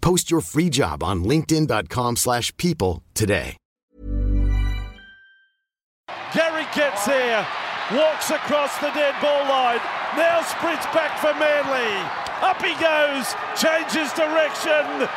Post your free job on linkedin.com/people slash people today. Gary gets there, walks across the dead ball line, now sprints back for Manly. Up he goes, changes direction.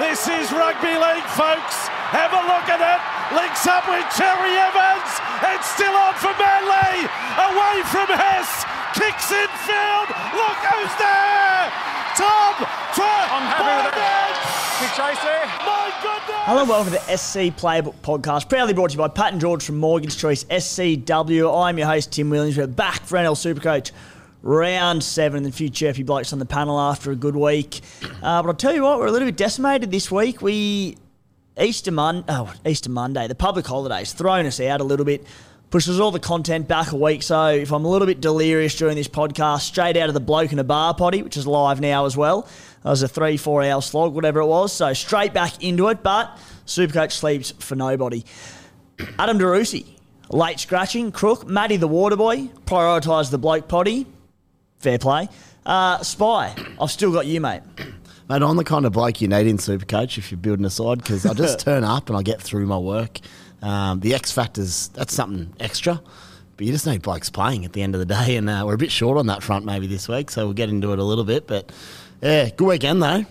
This is rugby league, folks. Have a look at it. Links up with Cherry Evans. It's still on for Manly. Away from Hess. Kicks in field. Look who's there. Tom I'm happy with that. Big chase there. My goodness. Hello and welcome to the SC Playbook Podcast, proudly brought to you by Pat and George from Morgan's Choice SCW. I'm your host, Tim Williams. We're back for NRL Supercoach round seven and a few chirpy blokes on the panel after a good week. Uh, but I'll tell you what, we're a little bit decimated this week. We Easter Mon- oh, Easter Monday, the public holidays, thrown us out a little bit, pushes all the content back a week. So if I'm a little bit delirious during this podcast, straight out of the bloke in a bar potty, which is live now as well. That was a three, four hour slog, whatever it was. So straight back into it, but Supercoach sleeps for nobody. Adam DeRusi, late scratching, crook. Matty the water boy, prioritised the bloke potty. Fair play. Uh, Spy, I've still got you, mate. Mate, I'm the kind of bloke you need in Supercoach if you're building a side because I just turn up and I get through my work. Um, the X factors, that's something extra, but you just need blokes playing at the end of the day, and uh, we're a bit short on that front maybe this week, so we'll get into it a little bit. But yeah, good weekend though.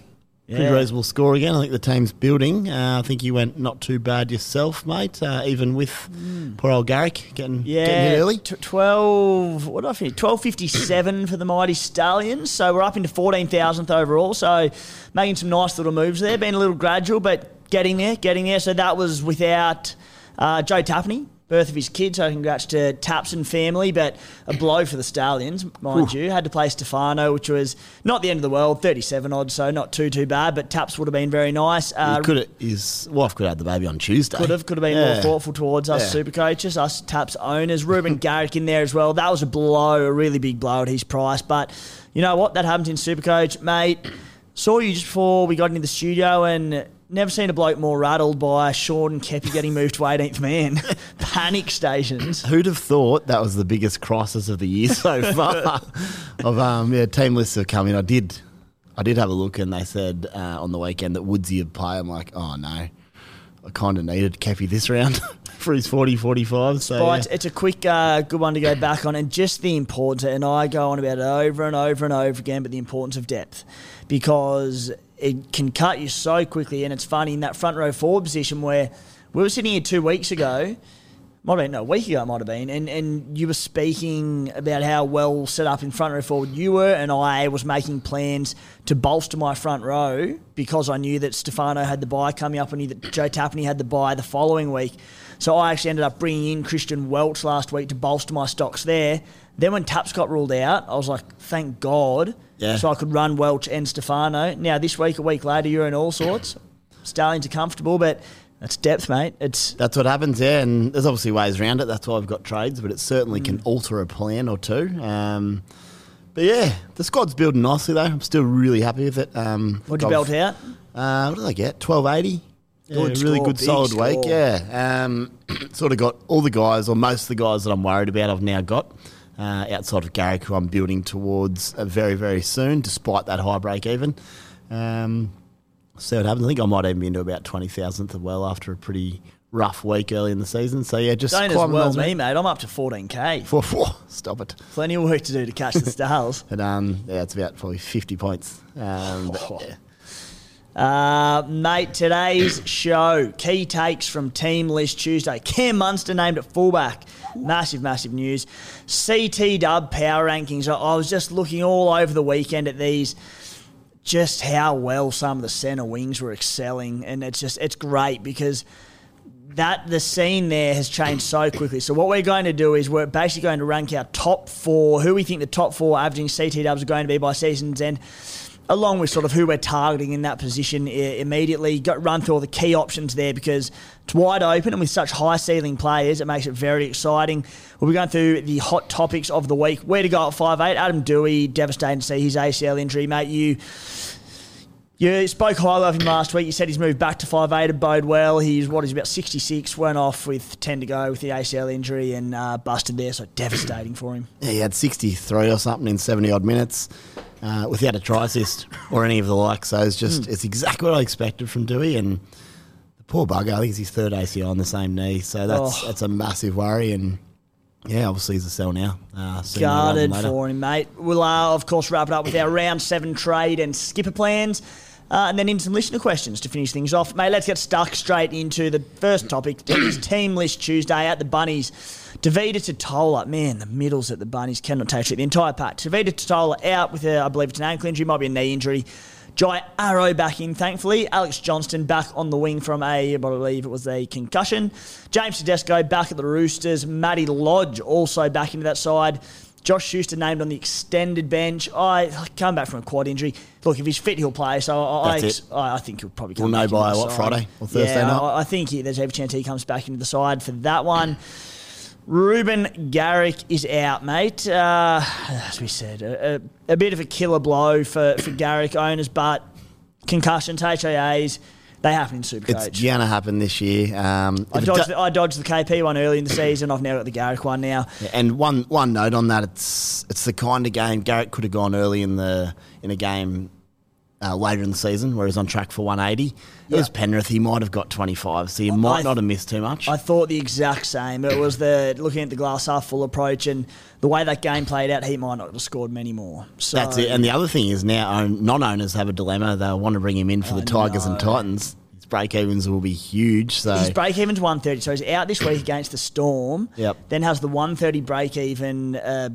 Pretty Yeah. reasonable score again. I think the team's building. Uh, I think you went not too bad yourself, mate. Uh, even with poor old Garrick getting, Yeah, getting early. t- twelve. What did I finish? Twelve fifty seven for the mighty Stallions. So we're up into fourteen thousandth overall. So making some nice little moves there. Been a little gradual, but getting there, getting there. So that was without uh, Joe Tapine. Birth of his kid, so congrats to Taps and family, but a blow for the Stallions, mind you. Had to play Stefano, which was not the end of the world, 37 odd, so not too, too bad, but Taps would have been very nice. Uh, could have, his wife could have had the baby on Tuesday. could have, could have been Yeah. more thoughtful towards us Yeah. super coaches, us Taps owners. Ruben Garrick in there as well. That was a blow, a really big blow at his price. But you know what? That happens in Supercoach, mate. Saw you just before we got into the studio and never seen a bloke more rattled by Sean Keppie getting moved to 18th man. Panic stations. Who'd have thought that was the biggest crisis of the year so far? of um, yeah, team lists have come in. I did, I did have a look, and they said uh, on the weekend that Woodsy would play. I'm like, oh no, I kind of needed Keppie this round for his 40, 45. So But yeah. it's, it's a quick, uh, good one to go back on, and just the importance. And I go on about it over and over and over again, but the importance of depth because it can cut you so quickly. And it's funny in that front row forward position where we were sitting here two weeks ago. Might have been no, a week ago. It might have been, and and you were speaking about how well set up in front row forward you were, and I was making plans to bolster my front row because I knew that Stefano had the buy coming up. I knew that Joe Tapine had the buy the following week, so I actually ended up bringing in Christian Welch last week to bolster my stocks there. Then when Taps got ruled out, I was like, thank God, Yeah. so I could run Welch and Stefano. Now this week, a week later, you're in all sorts. Stallions are comfortable, but that's depth, mate. It's That's what happens, yeah. And there's obviously ways around it. That's why I've got trades, but it certainly can Mm. alter a plan or two. Um, but yeah, the squad's building nicely though. I'm still really happy with it. Um, what'd you belt out? Uh, what did I get? Twelve eighty. Good Yeah, really score, good, solid score. week. Yeah. Um, sort of got all the guys, or most of the guys that I'm worried about, I've now got. Uh, outside of Garrick, who I'm building towards uh, very, very soon, despite that high break even. Um, see what happens. I think I might even be into about 20,000th as well after a pretty rough week early in the season. So, yeah, just Don't as well as me, mate. I'm up to 14k. Four, four. Stop it. Plenty of work to do to catch the stars. But um, yeah, it's about probably 50 points. Um, but, Oh. yeah. Uh, mate, today's show, key takes from Team List Tuesday. Cam Munster named at fullback. Massive, massive news. CT Dub power rankings. I- was just looking all over the weekend at these, just how well some of the centre wings were excelling. And it's just, it's great because that the scene there has changed so quickly. So what we're going to do is we're basically going to rank our top four, who we think the top four averaging CT dubs are going to be by season's end, along with sort of who we're targeting in that position immediately. Go, run through all the key options there because it's wide open and with such high ceiling players, it makes it very exciting. We'll be going through the hot topics of the week. Where to go at 5'8", Adam Doueihi, devastating to see his ACL injury, mate. You you spoke highly of him last week. You said he's moved back to 5'8 to bode well. He's, what, he's about 66, went off with 10 to go with the ACL injury and uh, busted there, so devastating for him. Yeah, he had 63 or something in 70 odd minutes uh, without a try assist or any of the like. So it's just, it's exactly what I expected from Doueihi. And poor bugger, I think it's his third ACL on the same knee. So that's Oh. that's a massive worry. And yeah, obviously he's a sell now. Uh, sooner rather Guarded later. for him, mate. We'll, uh, of course, wrap it up with our round seven trade and skipper plans. Uh, and then into some listener questions to finish things off. Mate, let's get stuck straight into the first topic. Team List Tuesday at the Bunnies. Tevita Tatola, man, the middles at the Bunnies cannot take it. The entire pack. Tevita Tatola out with, a, I believe it's an ankle injury, might be a knee injury. Jai Arrow back in, thankfully. Alex Johnston back on the wing from a, I believe it was a concussion. James Tedesco back at the Roosters. Matty Lodge also back into that side. Josh Schuster named on the extended bench. I come back from a quad injury. Look, if he's fit, he'll play. So I, I, I think he'll probably We'll come know back into by, what, side. Friday or Thursday yeah, night? I, I think he, there's every chance he comes back into the side for that one. Reuben Garrick is out, mate. Uh, as we said, a, a, a bit of a killer blow for, for Garrick owners, but concussions, HIAs, they happen in It's Supercoach. going to happen this year. Um, I dodged, do- the, I dodged the KP one early in the season. I've now got the Garrick one now. Yeah, and one one note on that, it's it's the kind of game Garrick could have gone early in the in a game uh, later in the season where he's on track for 180. It was Penrith; he might have got 25, so you might I- not have missed too much. I thought the exact same. It was the looking at the glass half full approach and the way that game played out, he might not have scored many more. So That's it. And the other thing is now own, non-owners have a dilemma. They want to bring him in for the I Tigers and. Titans. His break evens will be huge. So His break even's 130, so he's out this week against the Storm. Yep. Then has the 130 break even, uh,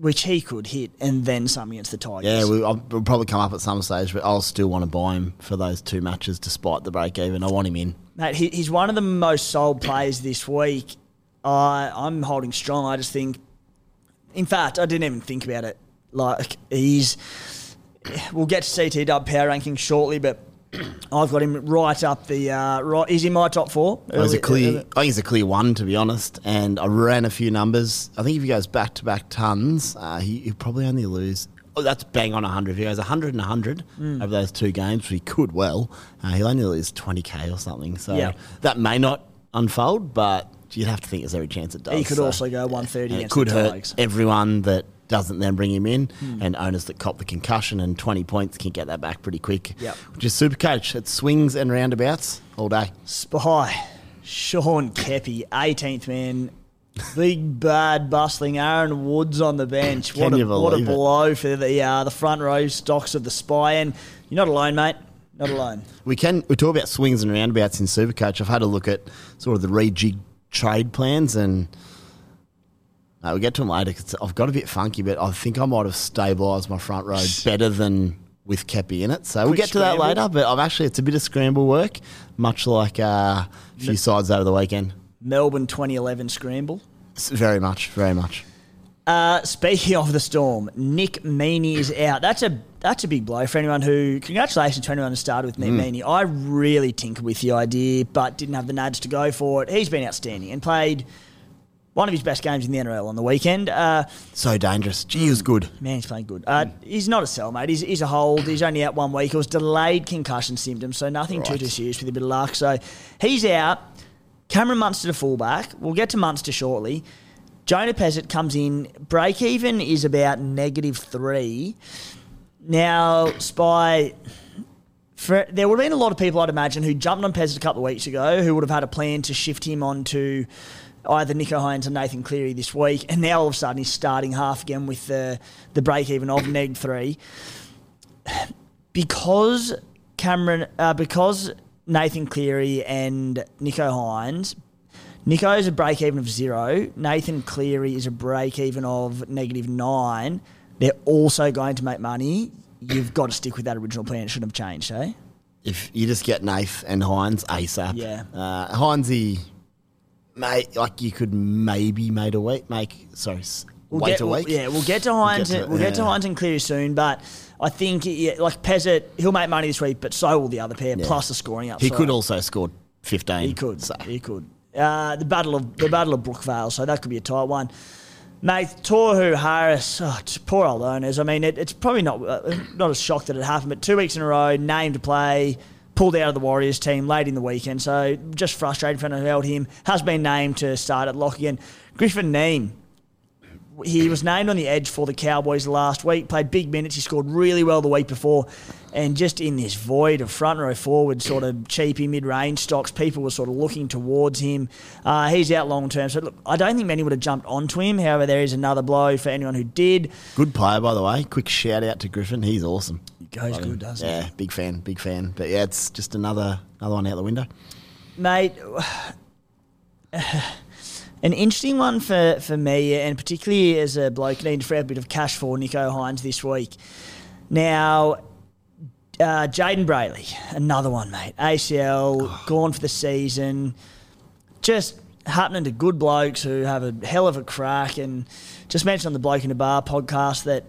which he could hit, and then some against the Tigers. yeah, we, I'll, we'll probably come up at some stage, but I'll still want to buy him for those two matches despite the break even. I want him in. Mate, he, he's one of the most sold players this week. I I'm holding strong. I just think, in fact, I didn't even think about it. Like he's, we'll get to CT Dub power ranking shortly, but I've got him right up the uh, right. He's in my top four. Oh, he's a clear. early- I think he's a clear one, to be honest. And I ran a few numbers. I think if he goes back to back tons, uh, he he'll probably only lose. Oh, that's bang on 100. If he goes 100 and 100 Mm. over those two games, which he could well, uh, he'll only lose 20k or something. So Yeah. that may not unfold, but you'd have to think there's every chance it does. He could So- also go 130 and it could hurt everyone that doesn't then bring him in, Hmm. and owners that cop the concussion and 20 points can get that back pretty quick. Yep. Which is super coach. It swings and roundabouts all day. Spy, Sean Keppie, 18th man. Big bad bustling Aaron Woods on the bench. What a what a believe it? blow for the uh, the front row stocks of the spy. And you're not alone, mate. Not alone. We can we talk about swings and roundabouts in Supercoach. I've had a look at sort of the rejig trade plans, and uh, we'll get to them later. 'cause I've got a bit funky, but I think I might have stabilised my front row better than with Keppie in it. So we'll Quick get to that later. But I've actually it's a bit of scramble work, much like uh, a few sides over the weekend. Melbourne 2011 scramble. S- Very much, very much. Uh, speaking of the storm, Nick Meaney is out. That's a that's a big blow for anyone who. Congratulations to anyone who started with Nick Meaney. I really tinkered with the idea, but didn't have the nads to go for it. He's been outstanding and played one of his best games in the NRL on the weekend. Uh, So dangerous. Gee, he was good. Man, he's playing good. Uh, he's not a sell, mate. He's, he's a hold. He's only out one week. It was delayed concussion symptoms, so nothing too, Right. too serious with a bit of luck. So he's out. Cameron Munster to fullback. We'll get to Munster shortly. Jonah Pezet comes in. Break even is about negative three. Now, Spy, for, there would have been a lot of people, I'd imagine, who jumped on Pezet a couple of weeks ago who would have had a plan to shift him onto either Nicho Hynes or Nathan Cleary this week. And now all of a sudden he's starting half again with the, the break even of neg three. Because Cameron, uh, because Nathan Cleary and Nicho Hynes, Nicho is a break even of zero. Nathan Cleary is a break even of negative nine. They're also going to make money. You've got to stick with that original plan. It shouldn't have changed, eh? If you just get Nath and Hynes ASAP. Yeah. Uh, Hynesy, mate, like you could maybe make a week, make, sorry, We'll wait get, a week. we'll- yeah, we'll get to Hynes. get to- we'll get to yeah. Hynes and Cleary soon, but I think yeah, like Pezet, he'll make money this week, but so will the other pair. Yeah. Plus the scoring up. He could also score 15. He could. So. He could. Uh, the battle of the battle of Brookvale, so that could be a tight one. Mate, Tohu Harris, oh, poor old owners. I mean, it, it's probably not uh, not a shock that it happened, but two weeks in a row, named to play, pulled out of the Warriors team late in the weekend. So just frustrated for held him. Has been named to start at lock again. Griffin Neame, he was named on the edge for the Cowboys last week. Played big minutes. He scored really well the week before, and just in this void of front row forward, sort of cheapy mid range stocks, people were sort of looking towards him. Uh, he's out long term, so look, I don't think many would have jumped onto him. However, there is another blow for anyone who did. Good player, by the way. Quick shout out to Griffin. He's awesome. He goes good, doesn't Yeah, big fan, big fan. But yeah, it's just another another one out the window. mate? An interesting one for, for me, and particularly as a bloke needing for a bit of cash for Nicho Hynes this week. Now, uh, Jayden Brailey, another one, mate. ACL, gone for the season. Just happening to good blokes who have a hell of a crack. And just mentioned on the Bloke in the Bar podcast that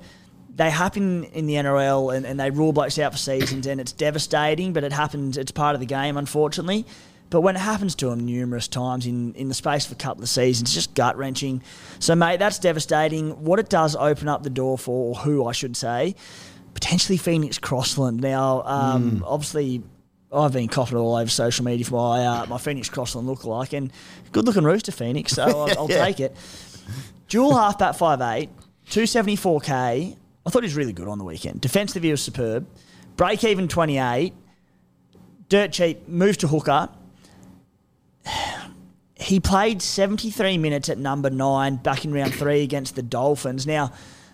they happen in the NRL and, and they rule blokes out for seasons, and it's devastating, but it happens, it's part of the game, unfortunately. But when it happens to them numerous times in, in the space of a couple of seasons, it's just gut wrenching. So, mate, that's devastating. What it does open up the door for, or who I should say, potentially Phoenix Crossland. Now, um, obviously, I've been coughing all over social media for my uh, my Phoenix Crossland lookalike, and good looking rooster Phoenix, so I'll, I'll Yeah. take it. Dual halfback 5'8", 274k. I thought he was really good on the weekend. Defensively, he was superb. Break even 28. Dirt cheap. Moved to hooker. He played 73 minutes at number nine back in round three against the Dolphins. Now,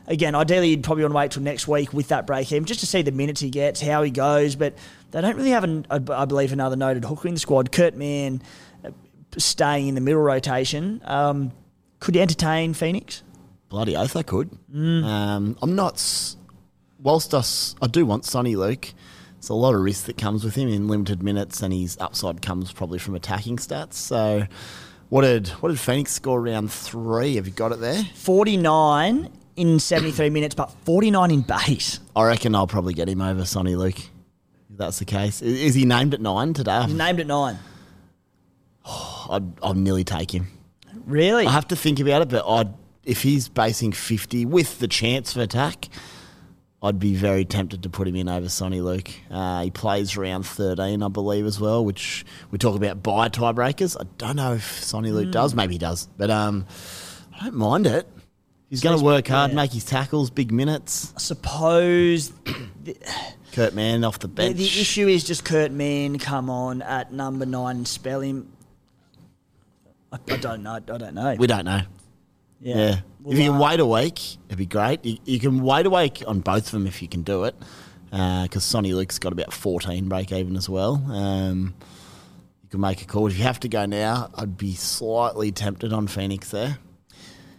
again, ideally you'd probably want to wait till next week with that break even just to see the minutes he gets, how he goes. But they don't really have, an, I believe, another noted hooker in the squad. Kurt Mann uh, staying in the middle rotation. Um, could you entertain Phoenix? Bloody oath, I could. Um, I'm not. Whilst us, I do want Soni Luke. There's a lot of risk that comes with him in limited minutes, and his upside comes probably from attacking stats. So, what did what did Phoenix score round three? Have you got it there? 49 in 73 minutes, but 49 in base. I reckon I'll probably get him over Soni Luke. If that's the case, is he named at nine today? He's named at nine. I'd, I'd nearly take him. Really? I have to think about it, but I'd if he's basing fifty with the chance for attack, I'd be very tempted to put him in over Soni Luke. Uh, he plays round thirteen, I believe, as well. Which we talk about by tiebreakers. I don't know if Soni Luke does. Maybe he does, but um, I don't mind it. He's going to work hard, yeah. make his tackles, big minutes. I suppose Kurt Mann off the the, bench. the issue is just Kurt Mann come on at number nine and spell him. I, I don't know. I don't know. we don't know. yeah. Yeah. Well, if you can uh, wait a week, it'd be great. You, you can wait a week on both of them if you can do it, because Soni Luke's got about 14 break even as well. Um, you can make a call. If you have to go now, I'd be slightly tempted on Phoenix there.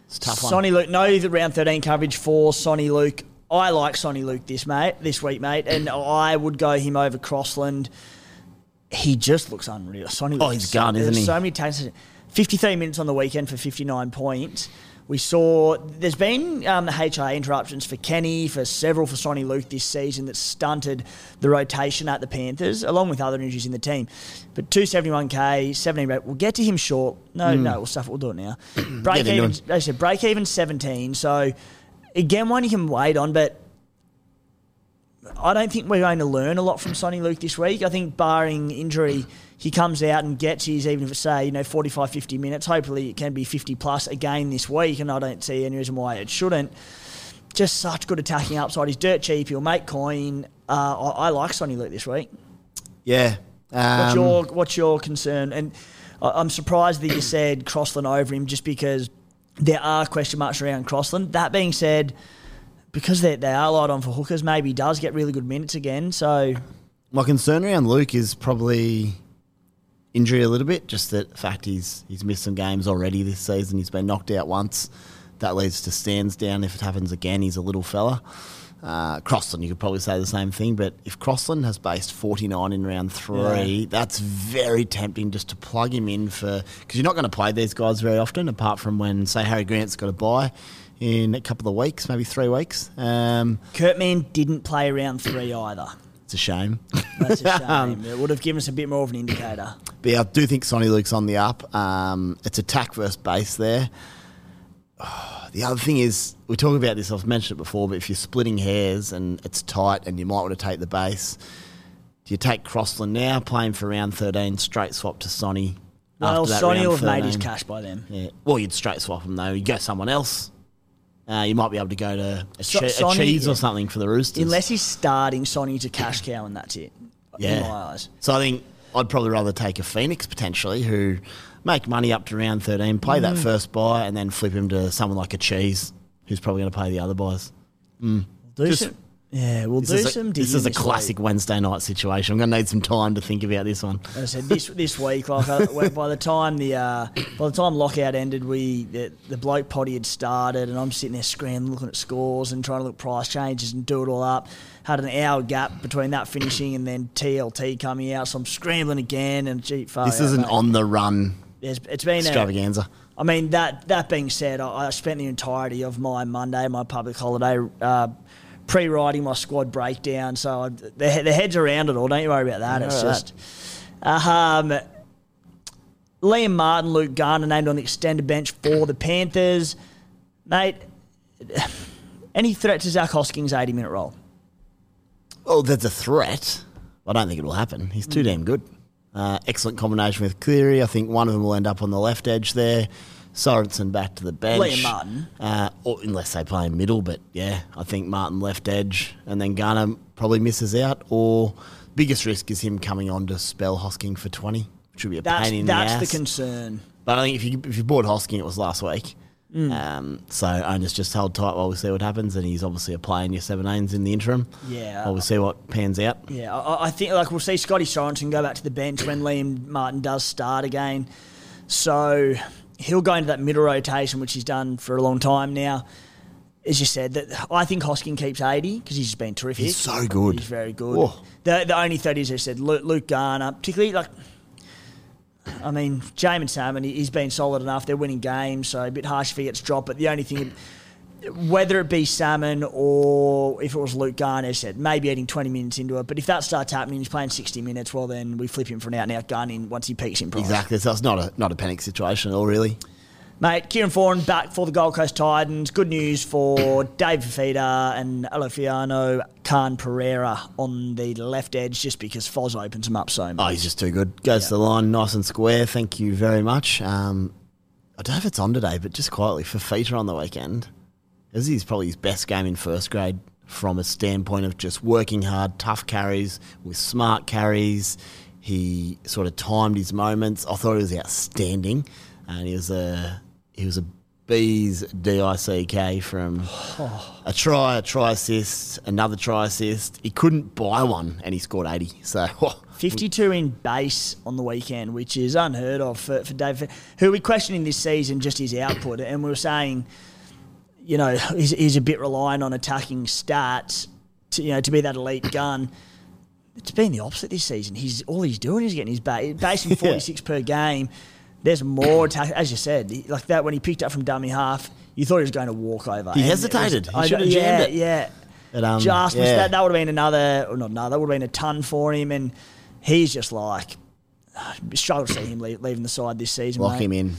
It's a tough one. Soni Luke, no, the round 13 coverage for Soni Luke. I like Soni Luke this mate, this week, mate, and I would go him over Crossland. He just looks unreal. Sonny Oh, he's is so- gone, isn't he? So many talents. 53 minutes on the weekend for 59 points. We saw there's been um, HI interruptions for Kenny, for several for Soni Luke this season that stunted the rotation at the Panthers, along with other injuries in the team. But 271k, 17 rate. We'll get to him short. No, no, we'll stuff it. We'll do it now. break into even, they said break even 17. So again, one you can wait on, but I don't think we're going to learn a lot from Soni Luke this week. I think barring injury, he comes out and gets his, even if it's say, you know, 45, 50 minutes. Hopefully it can be 50 plus again this week, and I don't see any reason why it shouldn't. Just such good attacking upside. He's dirt cheap. He'll make coin. Uh, I, I like Soni Luke this week. yeah. Um, What's your What's your concern? And I- I'm surprised that you said Crossland over him, just because there are question marks around Crossland. That being said, because they they are light on for hookers, maybe he does get really good minutes again. So My concern around Luke is probably injury a little bit. Just that fact he's he's missed some games already this season. He's been knocked out once. That leads to stands down. If it happens again, he's a little fella. Uh, Crossland, you could probably say the same thing, but if Crossland has based 49 in round three, Yeah. that's very tempting just to plug him in for because you're not going to play these guys very often, apart from when say Harry Grant's got a bye in a couple of weeks, maybe three weeks. Um, Kurt Mann didn't play round three either. it's a shame. That's a shame. it would have given us a bit more of an indicator. But yeah, I do think Soni Luke's on the up. Um, it's attack versus base there. the other thing is, we talk about this, I've mentioned it before, but if you're splitting hairs and it's tight and you might want to take the base, do you take Crossland now, playing for round 13, straight swap to Sonny? Well, Sonny will have made his cash by then. Yeah. Well, you'd straight swap him though. You go someone else. Uh, you might be able to go to a, che- a Sonny, cheese yeah. or something for the Roosters. Unless he's starting Sonny to cash cow and that's it. In my eyes. So I think I'd probably rather take a Phoenix potentially who make money up to round 13, play Mm. that first buy, and then flip him to someone like a Cheese who's probably going to pay the other buys. Do Just- some, yeah, we'll This do is, a, some this is a this classic week. Wednesday night situation. I'm going to need some time to think about this one. As I said this this week, like by the time the uh, by the time lockout ended, we the, the bloke potty had started, and I'm sitting there scrambling, looking at scores and trying to look at price changes and do it all up. Had an hour gap between that finishing and then TLT coming out, so I'm scrambling again. And gee, far This is an mate. on the run It's, it's been extravaganza. I mean that that being said, I, I spent the entirety of my Monday, my public holiday, uh, pre-writing my squad breakdown. So I, the, the heads around it all. Don't you worry about that. it's All right. just um, Liam Martin, Luke Garner named on the extended bench for the Panthers, mate. Any threat to Zac Hosking's eighty-minute role? Oh, there's a threat. I don't think it will happen. He's Mm. too damn good. Uh, excellent combination with Cleary. I think one of them will end up on the left edge there. Sorensen back to the bench. Liam Martin. Uh, or unless they play in middle, but yeah, I think Martin left edge, and then Garner probably misses out. Or biggest risk is him coming on to spell Hosking for twenty, which would be a That's pain in the ass. that's the concern. but I think if you if you bought Hosking, it was last week. Mm. Um, so owners just hold tight while we see what happens, and he's obviously a player in your 17s in the interim. Yeah. while we see what pans out. Yeah, I, I think like we'll see Scotty Sorensen go back to the bench when Liam Martin does start again. So he'll go into that middle rotation, which he's done for a long time now. As you said, that I think Hoskin keeps eighty because he's just been terrific. He's so good. He's very good. Oh. The the only thirty, as I said, Luke, Luke Garner, particularly like. I mean, Jaeman Salmon, he- he's been solid enough. They're winning games, so a bit harsh if he gets dropped. But the only thing, whether it be Salmon or if it was Luke Garner, said, maybe eating 20 minutes into it. But if that starts happening, he's playing 60 minutes, well, then we flip him for an out and out gun in once he peaks in price. Exactly. So it's not a not a panic situation at all, really. Mate, Kieran Foran back for the Gold Coast Titans. Good news for Dave Fifita and Alofiana Khan Pereira on the left edge just because Foz opens him up so much. Oh, he's just too good. Goes to the line, nice and square. Thank you very much. Um, I don't know if it's on today, but just quietly for Feater on the weekend. This is probably his best game in first grade from a standpoint of just working hard, tough carries with smart carries. He sort of timed his moments. I thought he was outstanding, and he was a he was a bees dick from a try, a try assist, another try assist. He couldn't buy one, and he scored eighty. So 52 in base on the weekend, which is unheard of for, for Dave, who we're questioning this season just his output. And we were saying, you know, he's, he's a bit reliant on attacking stats to, you know, to be that elite gun. It's been the opposite this season. He's all he's doing is getting his base, basing 46 per game. There's more attack, as you said, like that when he picked up from dummy half. You thought he was going to walk over. He it was- hesitated. He I- should have yeah, jammed it. Yeah, But, um, just yeah. that. That would have been another, or not another. That would have been a ton for him, and he's just like struggle to see him leave, leaving the side this season. lock mate. him in.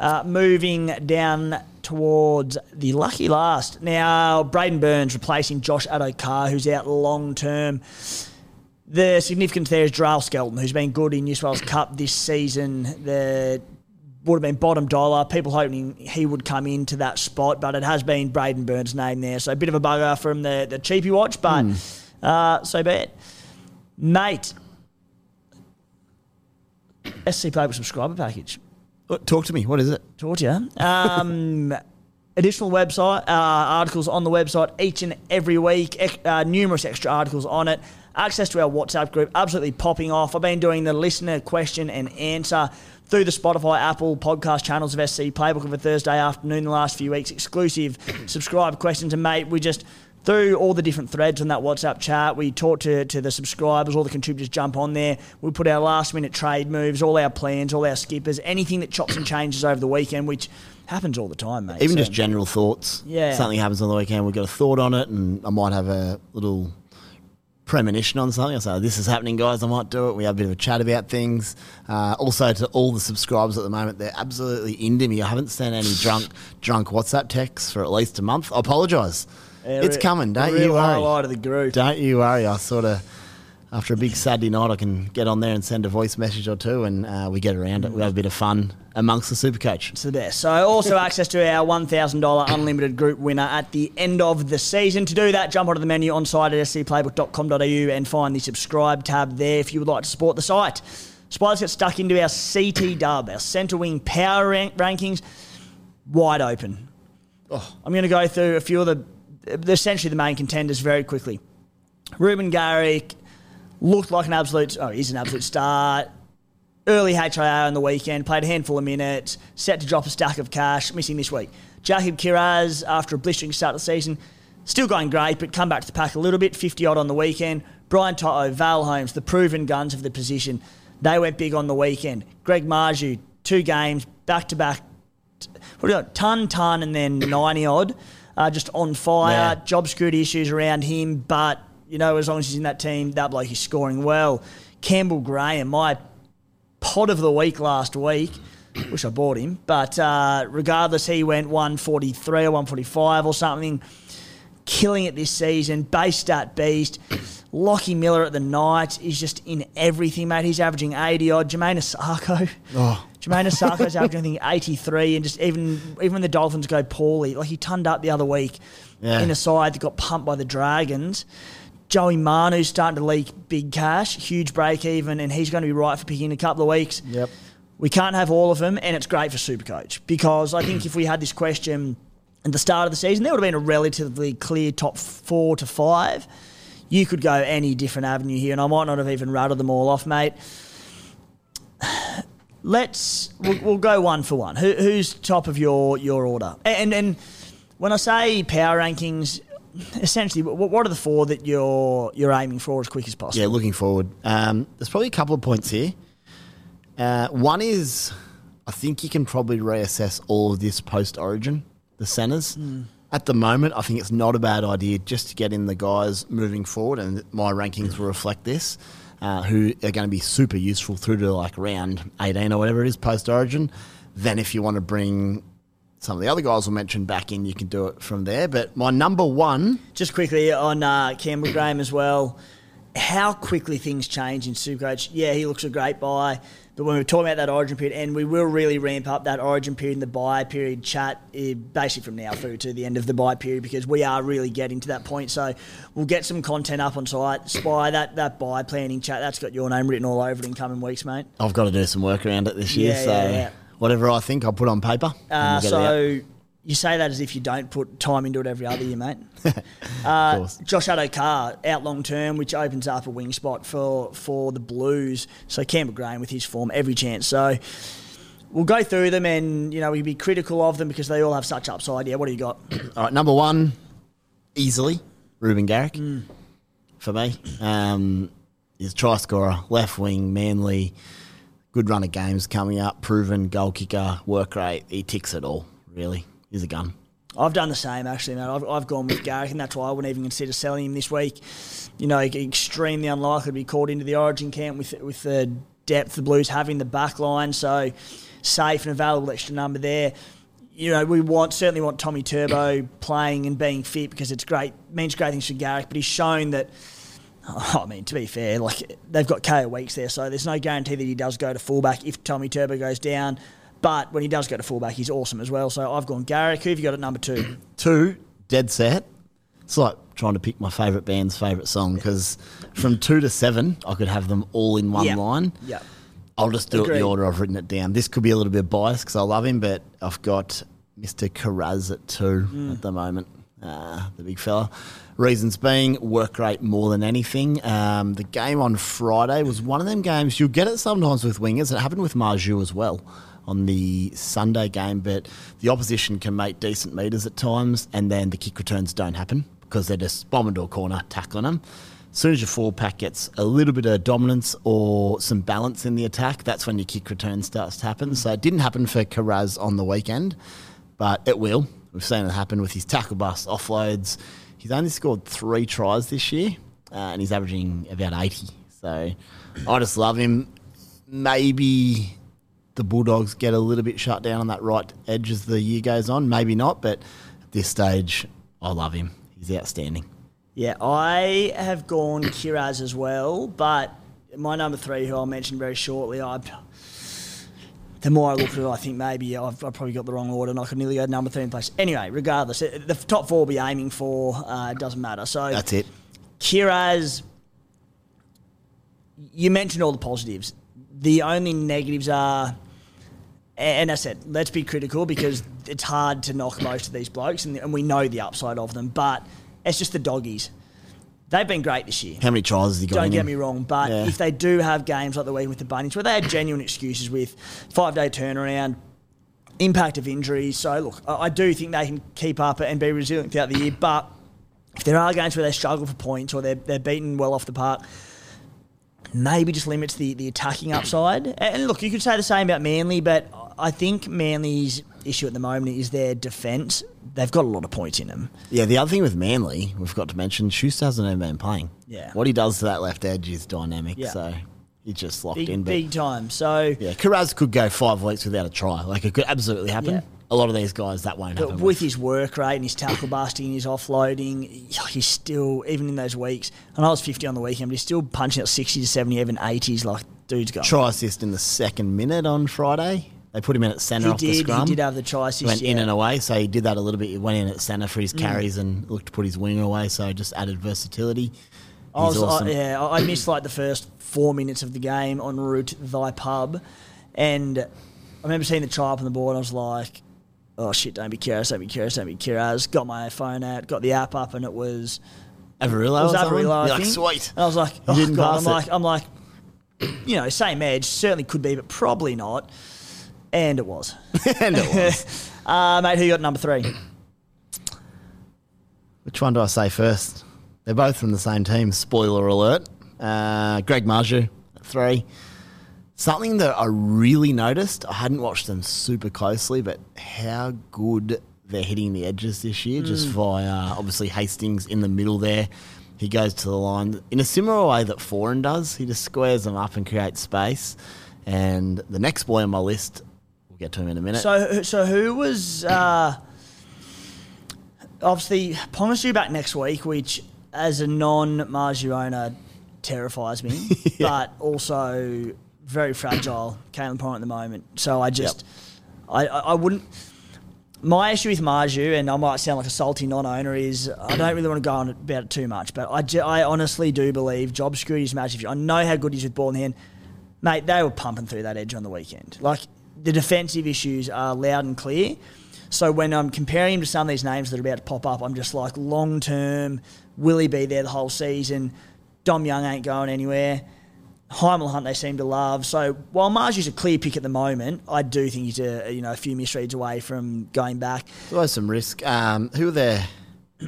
Uh, moving down towards the lucky last. Now, Braden Burns replacing Josh Addo-Carr, who's out long term. The significance there is Drale Skelton, who's been good in New South Wales Cup this season. The would have been bottom dollar. People hoping he would come into that spot, but it has been Braden Burns' name there. So a bit of a bugger from the, the cheapy watch, but uh, so be it. Mate, SC Paper subscriber package. Oh, Talk to me. What is it? Talk to you. Um, additional website uh, articles on the website each and every week. Uh, numerous extra articles on it. access to our WhatsApp group, absolutely popping off. I've been doing the listener question and answer through the Spotify, Apple podcast channels of SC Playbook of a Thursday afternoon the last few weeks. Exclusive subscribe questions. And, mate, we just through all the different threads on that WhatsApp chat. We talk to, to the subscribers, all the contributors jump on there. We put our last minute trade moves, all our plans, all our skippers, anything that chops and changes over the weekend, which happens all the time, mate. Even So- just general thoughts. Yeah. Something happens on the weekend, we've got a thought on it, and I might have a little premonition on something. I say, this is happening, guys. I might do it. We have a bit of a chat about things. Uh, also, to all the subscribers at the moment, they're absolutely into me. I haven't sent any drunk drunk WhatsApp texts for at least a month. I apologise. Yeah, it's coming. Don't you worry. highlight of the group. Don't you worry. I sort of, after a big Saturday night, I can get on there and send a voice message or two, and uh, we get around it. We have a bit of fun amongst the super coach. It's the best. So also access to our $1,000 unlimited group winner at the end of the season. To do that, jump onto the menu on site at scplaybook.com.au and find the subscribe tab there if you would like to support the site. Spiders get stuck into our CT dub, our centre wing power rank- rankings, wide open. I'm going to go through a few of the essentially the main contenders very quickly. Reuben Garrick looked like an absolute, oh, he's an absolute star early HIA on the weekend, played a handful of minutes, set to drop a stack of cash, missing this week. Jacob Kiraz, after a blistering start of the season, still going great, but come back to the pack a little bit, 50 odd on the weekend. Brian To'o, Val Holmes, the proven guns of the position, they went big on the weekend. Greg Marzhew, two games, back to back, what do you got? Ton, ton, and then 90 odd, uh, just on fire. Yeah. Job security issues around him, but, you know, as long as he's in that team, that bloke is scoring well. Campbell Graham, my pod of the week last week. Wish I bought him, but uh, regardless, he went 143 or 145 or something. Killing it this season. Base stat beast. Lachie Miller at the night is just in everything, mate. He's averaging 80 odd. Jamayne Isaako. Oh. Jamayne Isaako's averaging, I think, 83. And just even even when the Dolphins go poorly, like he turned up the other week Yeah. in a side that got pumped by the Dragons. Joey Manu's starting to leak big cash, huge break even, and he's going to be right for picking in a couple of weeks. Yep. We can't have all of them, and it's great for Supercoach because I think if we had this question at the start of the season, there would have been a relatively clear top four to five. You could go any different avenue here, and I might not have even rattled them all off, mate. Let's we'll, we'll go one for one. Who, who's top of your your order? And and when I say power rankings, essentially, what, what are the four that you're you're aiming for as quick as possible? Yeah, looking forward. Um, there's probably a couple of points here. Uh, one is, I think you can probably reassess all of this post Origin, the centres. At the moment, I think it's not a bad idea just to get in the guys moving forward, and my rankings will reflect this. Uh, who are going to be super useful through to like round 18 or whatever it is post Origin. Then, if you want to bring some of the other guys we'll mention back in, you can do it from there. But my number one Just quickly on uh, Campbell Graham as well. How quickly things change in Supercoach. Yeah, he looks a great buy, but when we're talking about that Origin period, and we will really ramp up that Origin period and the buy period chat, eh, basically from now through to the end of the buy period, because we are really getting to that point. So we'll get some content up on site. Spy that that buy planning chat. That's got your name written all over it in coming weeks, mate. I've got to do some work around it this year, Yeah, so yeah, yeah. whatever I think, I'll put on paper. Uh, we'll get it out. so you say that as if you don't put time into it every other year, mate. uh. Josh Addo-Carr out long term, which opens up a wing spot for for the Blues. So Campbell Graham with his form, every chance. So we'll go through them, and you know we can be critical of them because they all have such upside. Yeah, what do you got? All right, number one, easily, Reuben Garrick Mm. for me. Um, he's a try scorer, left wing, manly, good run of games coming up, proven goal kicker, work rate. He ticks it all, really. He's a gun. I've done the same actually, mate. I've, I've gone with Garrick, and that's why I wouldn't even consider selling him this week. You know, extremely unlikely to be called into the Origin camp with with the depth the Blues have in the back line. So safe and available extra number there. You know, we want certainly want Tommy Turbo playing and being fit because it's great means great things for Garrick. But he's shown that. Oh, I mean, to be fair, like they've got KO weeks there, so there's no guarantee that he does go to fullback if Tommy Turbo goes down. But when he does go to fullback, he's awesome as well. So I've gone Garrick. Who have you got at number two? Two, dead set. It's like trying to pick my favourite band's favourite song because from two to seven, I could have them all in one Yeah. line. Yeah. I'll just do it in the order I've written it down. This could be a little bit biased because I love him, but I've got Mr. Kiraz at two Mm. at the moment. uh, the big fella. Reasons being work rate more than anything. Um, the game on Friday was one of them games you'll get it sometimes with wingers. It happened with Marzhew as well on the Sunday game, but the opposition can make decent meters at times, and then the kick returns don't happen because they're just bombing to a corner, tackling them. As soon as your forward pack gets a little bit of dominance or some balance in the attack, that's when your kick return starts to happen. So it didn't happen for Kiraz on the weekend, but it will. We've seen it happen with his tackle bust offloads. He's only scored three tries this year, uh, and he's averaging about 80. So I just love him. Maybe the Bulldogs get a little bit shut down on that right edge as the year goes on. Maybe not, but at this stage, I love him. He's outstanding. Yeah, I have gone Kiraz as well, but my number three, who I'll mention very shortly, I. The more I look at it, I think maybe I've, I've probably got the wrong order, and I could nearly go number three in place. Anyway, regardless, the top four will be aiming for. Uh, it doesn't matter. So That's it. Kiraz, you mentioned all the positives. The only negatives are, and I said, let's be critical because it's hard to knock most of these blokes, and, and we know the upside of them. But it's just the doggies. They've been great this year. How many tries has he got? Don't get him? me wrong, but Yeah. if they do have games like the week with the Bunnies where they had genuine excuses with five day turnaround, impact of injuries. So look, I, I do think they can keep up and be resilient throughout the year. But if there are games where they struggle for points or they're they're beaten well off the park, maybe just limits the, the attacking upside. And look, you could say the same about Manly, but I think Manly's issue at the moment is their defence. They've got a lot of points in them. Yeah, the other thing with Manly, we've got to mention, Schuster hasn't even been playing. Yeah. What he does to that left edge is dynamic, Yeah. so he's just locked Big, in. But big time. So yeah, Kiraz could go five weeks without a try. Like, it could absolutely happen. Yeah. A lot of these guys, that won't happen. But happen. with his work rate and his tackle busting and his offloading, he's still, even in those weeks, And I was 50 on the weekend, but he's still punching out 60 to 70, even 80s. Like, dude's going. try assist in the second minute on Friday. They put him in at centre He off the did, scrum. he did have the try He went in yeah. Mm. and away, so he did that a little bit. He went in at centre for his carries and looked to put his wing away, so just added versatility. I was, awesome. I, yeah, I missed like the first four minutes of the game en route thy pub, and I remember seeing the try up on the board. And I was like, "Oh shit! Don't be Kiraz, don't be Kiraz, don't be Kiraz." Got my phone out, got the app up, and it was Averillo it was or? Averillo, I like, sweet. And I was like, "Oh didn't god!" I'm it. like, I'm like, you know, same edge certainly could be, but probably not. And it was. and it was. Uh, mate, who you got number three? Which one do I say first? They're both from the same team. Spoiler alert. Uh, Greg Marzhew, three. Something that I really noticed, I hadn't watched them super closely, but how good they're hitting the edges this year, just via obviously Hastings in the middle there. He goes to the line in a similar way that Foran does. He just squares them up and creates space. And the next boy on my list, get to him in a minute. So, so who was uh, obviously Ponga's due back next week, which as a non-Marzhew owner terrifies me, but also very fragile. Kalyn Pong at the moment, so I just, I, I, I wouldn't. My issue with Marzhew, and I might sound like a salty non-owner, is I don't really want to go on about it too much, but I, ju- I honestly do believe job match. If you, I know how good he is with ball in hand, mate, they were pumping through that edge on the weekend. Like the defensive issues are loud and clear. So when I'm comparing him to some of these names that are about to pop up, I'm just like, long term, will he be there the whole season? Dom Young ain't going anywhere. Heimel Hunt they seem to love. So while Marzhew's a clear pick at the moment, I do think he's a you know a few misreads away from going back. There's always some risk. Um, who were there?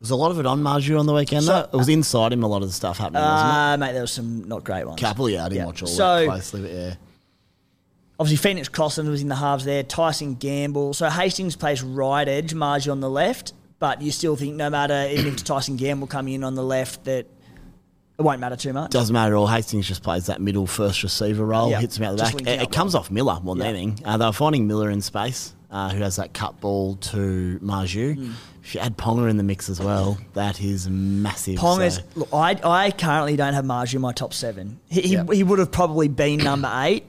Was a lot of it on Marzhew on the weekend, So- though? It was inside him, a lot of the stuff happening, wasn't it? Uh, mate, there was some not great ones. Couple, yeah, I didn't yeah. watch all So- that closely, but yeah. Obviously, Phoenix Crossland was in the halves there. Tyson Gamble. So Hastings plays right edge, Margie on the left. But you still think no matter, even if Tyson Gamble coming in on the left, that it won't matter too much. Doesn't matter at all. Hastings just plays that middle first receiver role, Yeah, hits him out the just back. It, it comes off Miller more than Yeah. anything. Uh, they were finding Miller in space, uh, who has that cut ball to Marzhew. Hmm. If you add Ponga in the mix as well, that is massive. Pong so- Look, I, I currently don't have Margie in my top seven. He, he, Yep. he would have probably been number eight,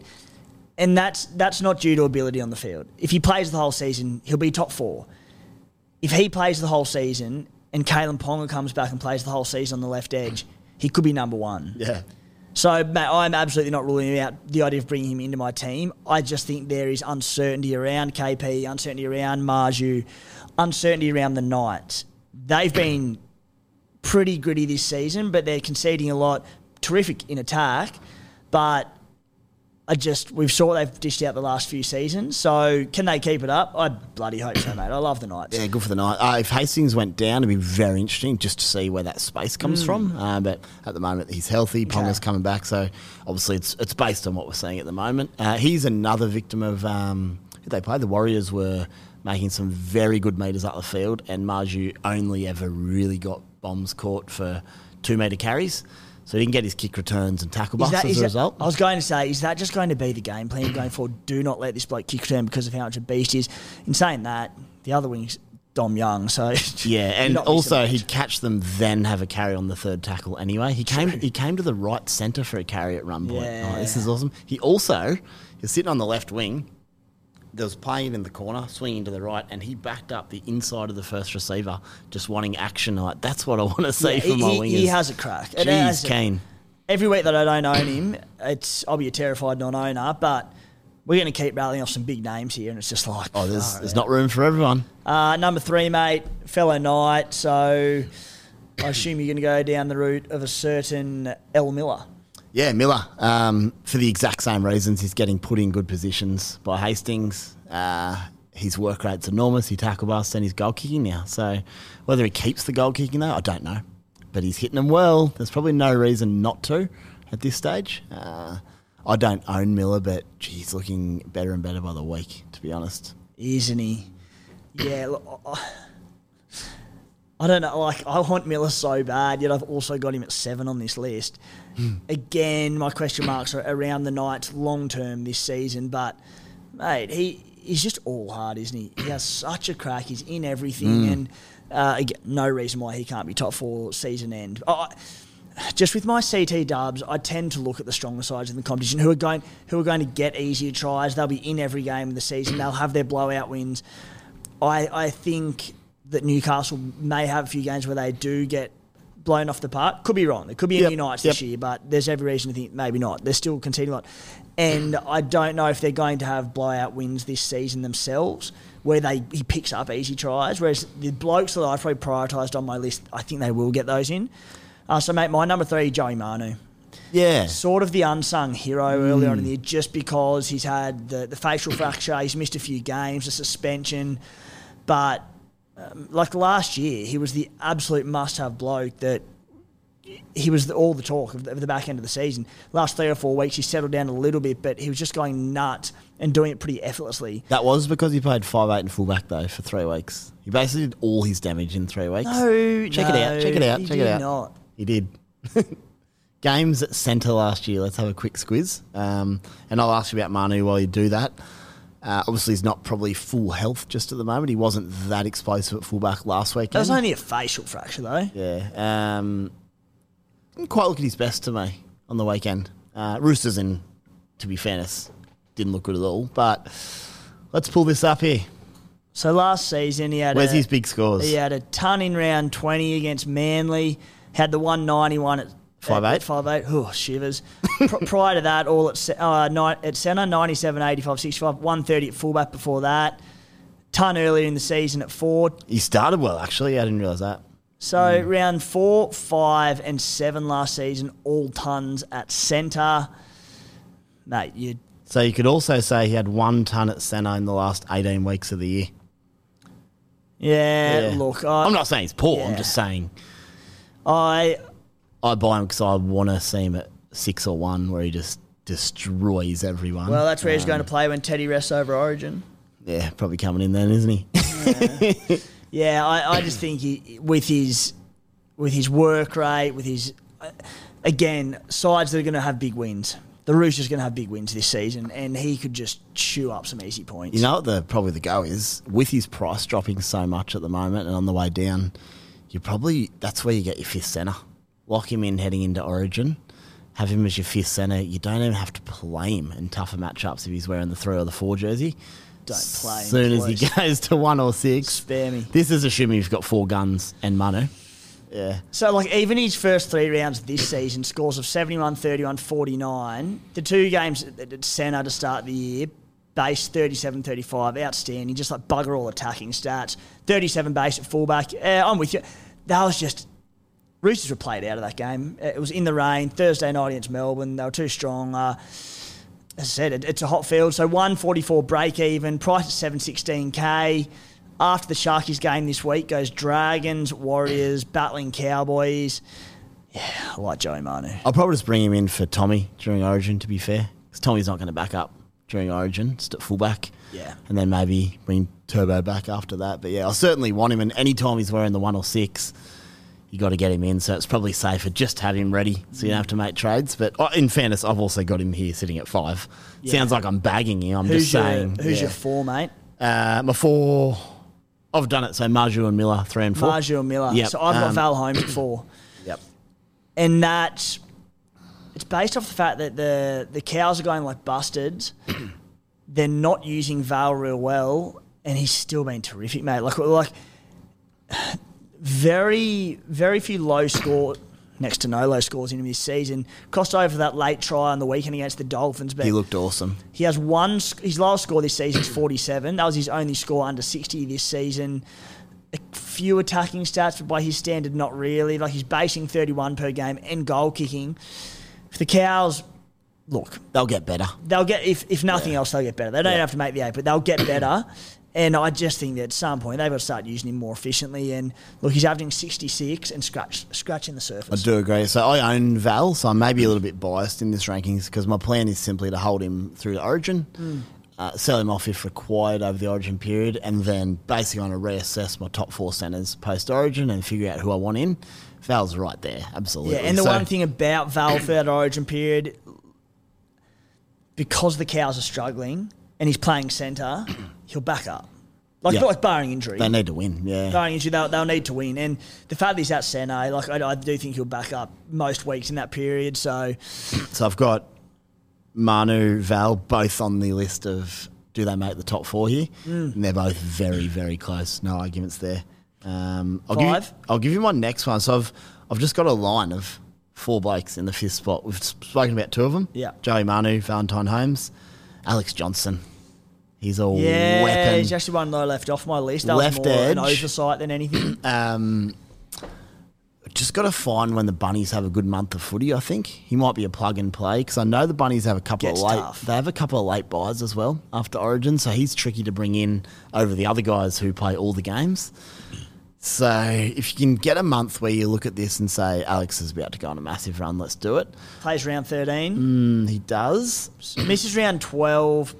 and that's that's not due to ability on the field. If he plays the whole season, he'll be top four. If he plays the whole season and Kalyn Ponga comes back and plays the whole season on the left edge, he could be number one. yeah. So, mate, I'm absolutely not ruling out the idea of bringing him into my team. I just think there is uncertainty around KP, uncertainty around Marzhew, uncertainty around the Knights. They've been pretty gritty this season, but they're conceding a lot. Terrific in attack, but I just we've saw what they've dished out the last few seasons. So can they keep it up? I bloody hope so, mate. I love the Knights. Yeah, good for the night. Uh, if Hastings went down, it'd be very interesting just to see where that space comes from. Uh, but at the moment, he's healthy. Ponga's coming back, so obviously it's it's based on what we're seeing at the moment. Uh, he's another victim of um, who they played. The Warriors were making some very good meters up the field, and Marzhew only ever really got bombs caught for two meter carries. So he didn't get his kick returns and tackle busts that- as a that- result. I was going to say, is that just going to be the game plan going forward? Do not let this bloke kick return because of how much a beast he is. In saying that, the other wing's Dom Young, so Yeah, and also he'd catch them, then have a carry on the third tackle. Anyway, he came he came to the right centre for a carry at run point. Yeah. Oh, this is awesome. He also he's sitting on the left wing. There was playing in the corner, swinging to the right, and he backed up the inside of the first receiver, just wanting action. Like that's what I want to see Yeah, from my he, wingers. he has a crack. Jeez, Kane. Every week that I don't own him, it's I'll be a terrified non-owner, but we're going to keep rattling off some big names here, and it's just like Oh, there's far there's not room for everyone. Uh, number three, mate, fellow knight. So I assume you're going to go down the route of a certain El Miller. Yeah, Miller. Um, for the exact same reasons, he's getting put in good positions by Hastings. Uh, his work rate's enormous. He tackle busts and he's goal kicking now. So whether he keeps the goal kicking though, I don't know. But he's hitting them well. There's probably no reason not to at this stage. Uh, I don't own Miller, but gee, he's looking better and better by the week. To be honest. isn't he? Yeah, look, I- don't know. Like, I want Miller so bad, yet I've also got him at seven on this list. Again, my question marks are around the Knights long term this season, but mate, he he's just all hard, isn't he? He has such a crack. He's in everything, and uh, again, no reason why he can't be top four season end. Oh, I- just with my CT dubs, I tend to look at the stronger sides in the competition who are going who are going to get easier tries. They'll be in every game of the season. They'll have their blowout wins. I I think that Newcastle may have a few games where they do get blown off the park. Could be wrong. There could be Yep, any Knights this year, but there's every reason to think maybe not. They're still conceding a lot. And I don't know if they're going to have blowout wins this season themselves, where they he picks up easy tries. Whereas the blokes that I've probably prioritised on my list, I think they will get those in. Uh, so, mate, my number three, Joey Manu Yeah. sort of the unsung hero early on in the year just because he's had the, the facial fracture, he's missed a few games, a suspension. But um, like last year, he was the absolute must have bloke that he was the, all the talk of the, of the back end of the season. Last three or four weeks, he settled down a little bit, but he was just going nuts and doing it pretty effortlessly. That was because he played five eight and fullback though for three weeks. He basically did all his damage in three weeks. No, check it out. Check it out. check it out. not. He did. Games at centre last year. Let's have a quick squiz. Um, and I'll ask you about Manu while you do that. Uh, obviously, he's not probably full health just at the moment. He wasn't that explosive at fullback last weekend. That was only a facial fracture, though. Yeah. Um, didn't quite look at his best to me on the weekend. Uh, Roosters, in to be fairness, didn't look good at all. But let's pull this up here. So last season, he had Where's a, his big scores? He had a ton in round 20 against Manly, had the 191 at Five eight? five eight. Oh, shivers. Prior to that, all at, uh, ni- at centre, 97, 85, 65, 130 at fullback before that. Ton earlier in the season at four. He started well, actually. I didn't realise that. So round four, five, and seven last season, all tons at centre. Mate, you So you could also say he had one ton at centre in the last 18 weeks of the year. yeah, Yeah. look, I, I'm not saying he's poor. I'm just saying I I buy him because I want to see him at six or one where he just destroys everyone. well, that's where he's Um, going to play when Teddy rests over Origin. Yeah, probably coming in then, isn't he? Yeah, I, I just think he, with his with his work rate, with his uh, again sides that are going to have big wins. The Roosters going to have big wins this season, and he could just chew up some easy points. You know what the probably the go is with his price dropping so much at the moment and on the way down, you probably that's where you get your fifth centre. Lock him in heading into Origin, have him as your fifth centre. You don't even have to play him in tougher matchups if he's wearing the three or the four jersey. Don't play him, As soon as he goes to one or six. Spare me. This is assuming you've got four guns and Manu. yeah. So, like, even his first three rounds this season, scores of 71, 31, 49. The two games at at centre to start the year, base 37, 35, outstanding. Just like bugger all attacking stats. 37 base at fullback. Uh, I'm with you. That was just. Roosters were played out of that game. It was in the rain, Thursday night against Melbourne. They were too strong. Uh, as I said, it, it's a hot field. So 144 break even, price at 716k. After the Sharkies game this week goes Dragons, Warriors, battling Cowboys. Yeah, I like Joey Manu. I'll probably just bring him in for Tommy during Origin, to be fair. Because Tommy's not going to back up during Origin, just at fullback. Yeah. And then maybe bring Turbo back after that. But yeah, I certainly want him. And any time he's wearing the one or six, you got to get him in. So it's probably safer just have him ready so you don't have to make trades. But oh, in fairness, I've also got him here sitting at five. Yeah. Sounds like I'm bagging you. I'm Who's just your, saying. who's yeah. your four, mate? Uh, my four. I've done it. So Marzhew and Miller, three and four. Marzhew and Miller. Yep. So I've got Um, Val Holmes at four. Yep. And that it's based off the fact that the the cows are going like bustards. They're not using Val real well, and he's still been terrific, mate. Like like very very few low score. Next to no low scores in him this season. Cost over that late try on the weekend against the Dolphins, but He looked awesome. he has one. His lowest score this season is 47. That was his only score under 60 this season. A few attacking stats, but by his standard, not really. Like he's basing 31 per game and goal kicking. If the Cows, look, They'll get better. they'll get if if nothing else, they'll get better. They don't Yeah. have to make the eight, but they'll get better. And I just think that at some point they've got to start using him more efficiently. And look, he's averaging 66 and scratch scratching the surface. I do agree. So I own Val, so I may be a little bit biased in this rankings because my plan is simply to hold him through the Origin, uh, sell him off if required over the Origin period, and then basically want to reassess my top four centres post Origin and figure out who I want in. Val's right there, absolutely. Yeah, and the So- one thing about Val for that Origin period, because the cows are struggling and he's playing centre, he'll back up. Like, Yeah. like barring injury. they need to win. Yeah, barring injury, they'll, they'll need to win. And the fact that he's at centre, like I, I do think he'll back up most weeks in that period. So So I've got Manu, Val, both on the list of do they make the top four here? Mm. And they're both very, very close. No arguments there. Um, I'll Five? Give you, I'll give you my next one. So I've I've just got a line of four blokes in the fifth spot. We've spoken about two of them. Yeah. Joey Manu, Valentine Holmes, Alex Johnson. He's a yeah, weapon. he's actually one that I left off my list. That Left was more an edge. oversight than anything. Um, just got to find when the bunnies have a good month of footy. I think he might be a plug and play because I know the bunnies have a couple Gets of late. tough. They have a couple of late buys as well after Origin, so he's tricky to bring in over the other guys who play all the games. So if you can get a month where you look at this and say Alex is about to go on a massive run, let's do it. Plays round 13. Mm, he does. Misses round 12.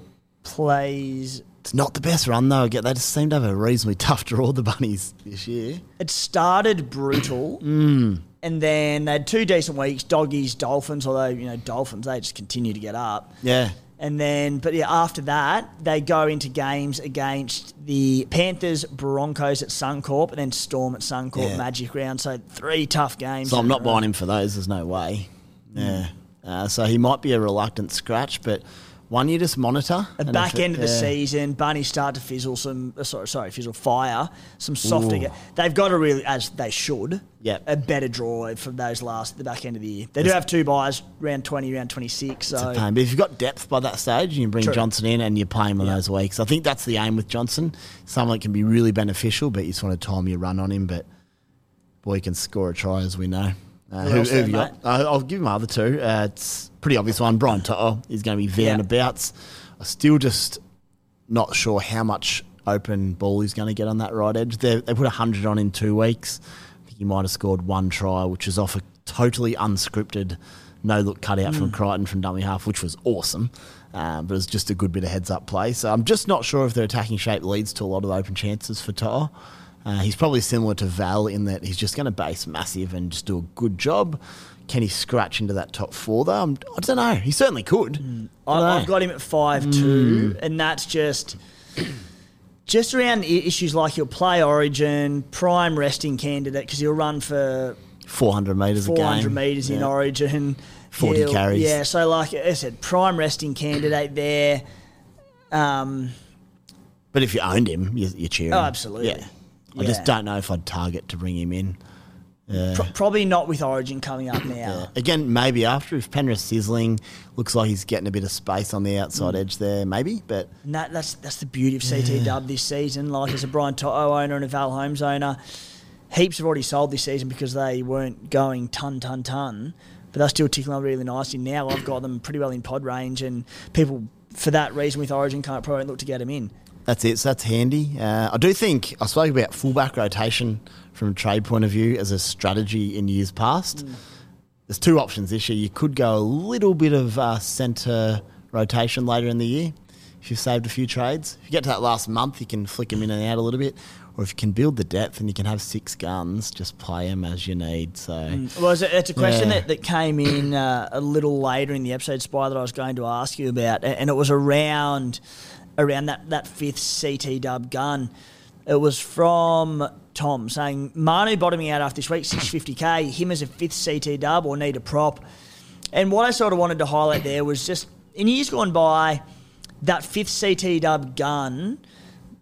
Plays It's not the best run though. They just seem to have a reasonably tough draw. The bunnies this year. it started brutal, Mm. and then they had two decent weeks. Doggies, Dolphins, although you know Dolphins, they just continue to get up. Yeah. And then, but yeah, after that, they go into games against the Panthers, Broncos at Suncorp, and then Storm at Suncorp Yeah. Magic Round. So three tough games. So I'm not buying him for those. There's no way. Yeah. Uh, so he might be a reluctant scratch, but one you just monitor. And back it- end of the yeah. season, Bunnies start to fizzle some. Uh, sorry, sorry, fizzle fire some softer. Ooh. They've got to really, as they should, Yep. a better draw from those last the back end of the year. They do have two buys, round twenty, round twenty six. It's So a pain. But if you've got depth by that stage, you can bring True. Johnson in and you play him on Yeah. those weeks. I think that's the aim with Johnson. Someone that can be really beneficial, but you just want to time your run on him. But boy, he can score a try, as we know. Uh, who, who have you got? Uh, I'll give him my other two. Uh, it's pretty obvious one. Brian To'o is going to be there and Yeah. abouts. I'm still just not sure how much open ball he's going to get on that right edge. They, they put 100 on in two weeks. I think he might have scored one try, which is off a totally unscripted no look cutout Mm. from Crichton from dummy half, which was awesome. Um, but it was just a good bit of heads up play. So I'm just not sure if their attacking shape leads to a lot of open chances for Toto. Uh, he's probably similar to Val in that he's just going to base massive and just do a good job. Can he scratch into that top four though? I'm, I don't know. He certainly could. Mm. I I've got him at five Mm. two, and that's just just around issues like he'll play Origin, prime resting candidate because he'll run for 400 metres 400 metres in Origin. 40 He'll- carries. Yeah, so like I said, prime resting candidate there. Um, But if you owned him, you, you're cheering. Oh, absolutely. Yeah. I just don't know if I'd target to bring him in. Pro- probably not with Origin coming up now. Yeah. Again, maybe after if Penrith sizzling, looks like he's getting a bit of space on the outside Mm. edge there, maybe. But that, that's that's the beauty of CT Dub this season. Like as a Brian To'o owner and a Val Holmes owner, heaps have already sold this season because they weren't going ton ton ton, but they're still ticking on really nicely. Now I've got them pretty well in pod range, and people for that reason with Origin can't probably look to get them in. That's it. So that's handy. Uh, I do think I spoke about fullback rotation from a trade point of view as a strategy in years past. There's two options this year. You could go a little bit of uh, centre rotation later in the year if you've saved a few trades. If you get to that last month, you can flick them in and out a little bit. Or if you can build the depth and you can have six guns, just play them as you need. So Well, it's a, it's a question Yeah. that, that came in uh, a little later in the episode, Spy, that I was going to ask you about, and it was around around that, that fifth CT dub gun. It was from Tom saying Manu bottoming out after this week, 650k, him as a fifth CT dub or need a prop. And what I sort of wanted to highlight there was just in years gone by, that fifth CT dub gun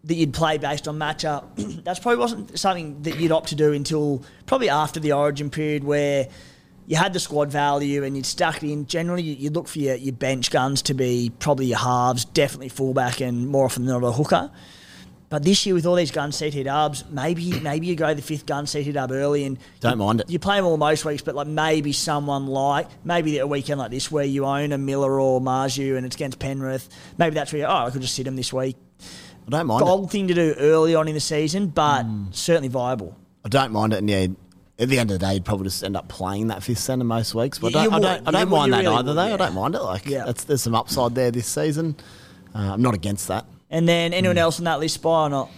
that you'd play based on matchup, that's probably wasn't something that you'd opt to do until probably after the origin period where you had the squad value and you'd stuck it in. Generally, you- you'd look for your, your bench guns to be probably your halves, definitely fullback, and more often than not a hooker. But this year with all these gun seated dubs, maybe maybe you go the fifth gun seated dub early and Don't you, mind it. You play them all most weeks, but like maybe someone like maybe a weekend like this where you own a Miller or Marzhew and it's against Penrith. Maybe that's where you, oh I could just sit them this week. I don't mind it. Bold thing to do early on in the season, but Hmm. certainly viable. I don't mind it. And yeah, at the end of the day, you'd probably just end up playing that fifth centre most weeks. But I don't, I don't, I don't mind that really either, would, though. I don't mind it. Like, Yeah. that's, there's some upside there this season. Uh, I'm not against that. And then anyone else on that list, spy or not?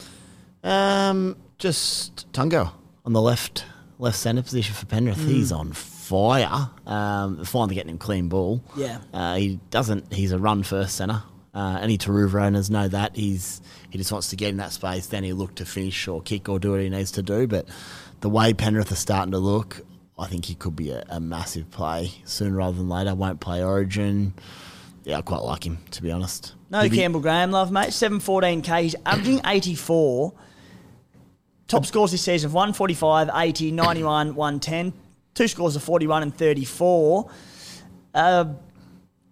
Um, just Tungo on the left left centre position for Penrith. Hmm. He's on fire. Um, finally getting him clean ball. Yeah. Uh, he doesn't. He's a run first centre. Uh, any Taruva owners know that he's he just wants to get in that space. Then he look to finish or kick or do what he needs to do. But the way Penrith are starting to look, I think he could be a, a massive play sooner rather than later. Won't play Origin. Yeah, I quite like him to be honest. No He'd be- Campbell Graham, love mate. Seven fourteen k. He's averaging eighty four. Top scores this season of 145, 80, 91, 110. Two scores of 41 and 34. Uh,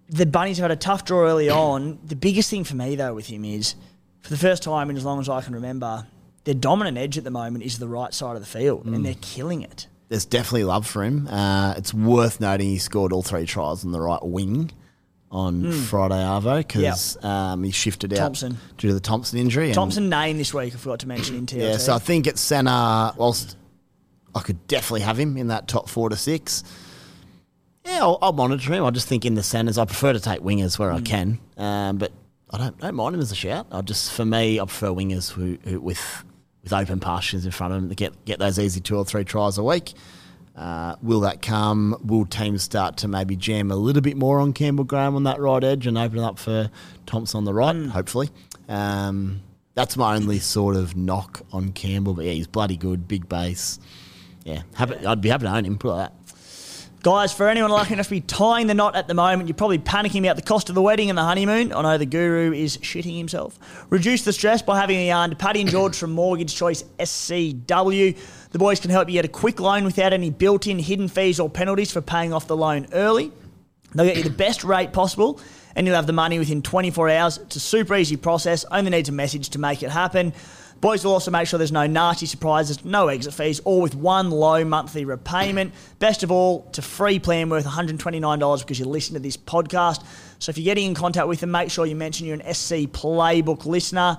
the Bunnies have had a tough draw early on. The biggest thing for me, though, with him is, for the first time in as long as I can remember, their dominant edge at the moment is the right side of the field, Mm. and they're killing it. there's definitely love for him. Uh, it's worth noting he scored all three tries on the right wing on Friday Arvo because um, he shifted out. Thompson. due to the Thompson injury. Thompson name this week, I forgot to mention in TLT. yeah, so I think at centre, whilst I could definitely have him in that top four to six. Yeah, I'll, I'll monitor him. I just think in the centres, I prefer to take wingers where I Hmm. can, um, but I don't don't mind him as a shout. I just for me, I prefer wingers who, who with with open pastures in front of them to get get those easy two or three tries a week. Uh, will that come? Will teams start to maybe jam a little bit more on Campbell Graham on that right edge and open it up for Thompson on the right? Hopefully. Um, that's my only sort of knock on Campbell. But yeah, he's bloody good, big base. Yeah, happy, I'd be happy to own him. Put like that. Guys, for anyone lucky enough to be tying the knot at the moment, you're probably panicking about the cost of the wedding and the honeymoon. I know the guru is shitting himself. Reduce the stress by having a yarn to Paddy and George from Mortgage Choice SCW. The boys can help you get a quick loan without any built in hidden fees or penalties for paying off the loan early. They'll get you the best rate possible, and you'll have the money within 24 hours. It's a super easy process, only needs a message to make it happen. Boys will also make sure there's no nasty surprises, no exit fees, all with one low monthly repayment. Best of all, a free plan worth $129 because you listen to this podcast. So if you're getting in contact with them, make sure you mention you're an SC Playbook listener.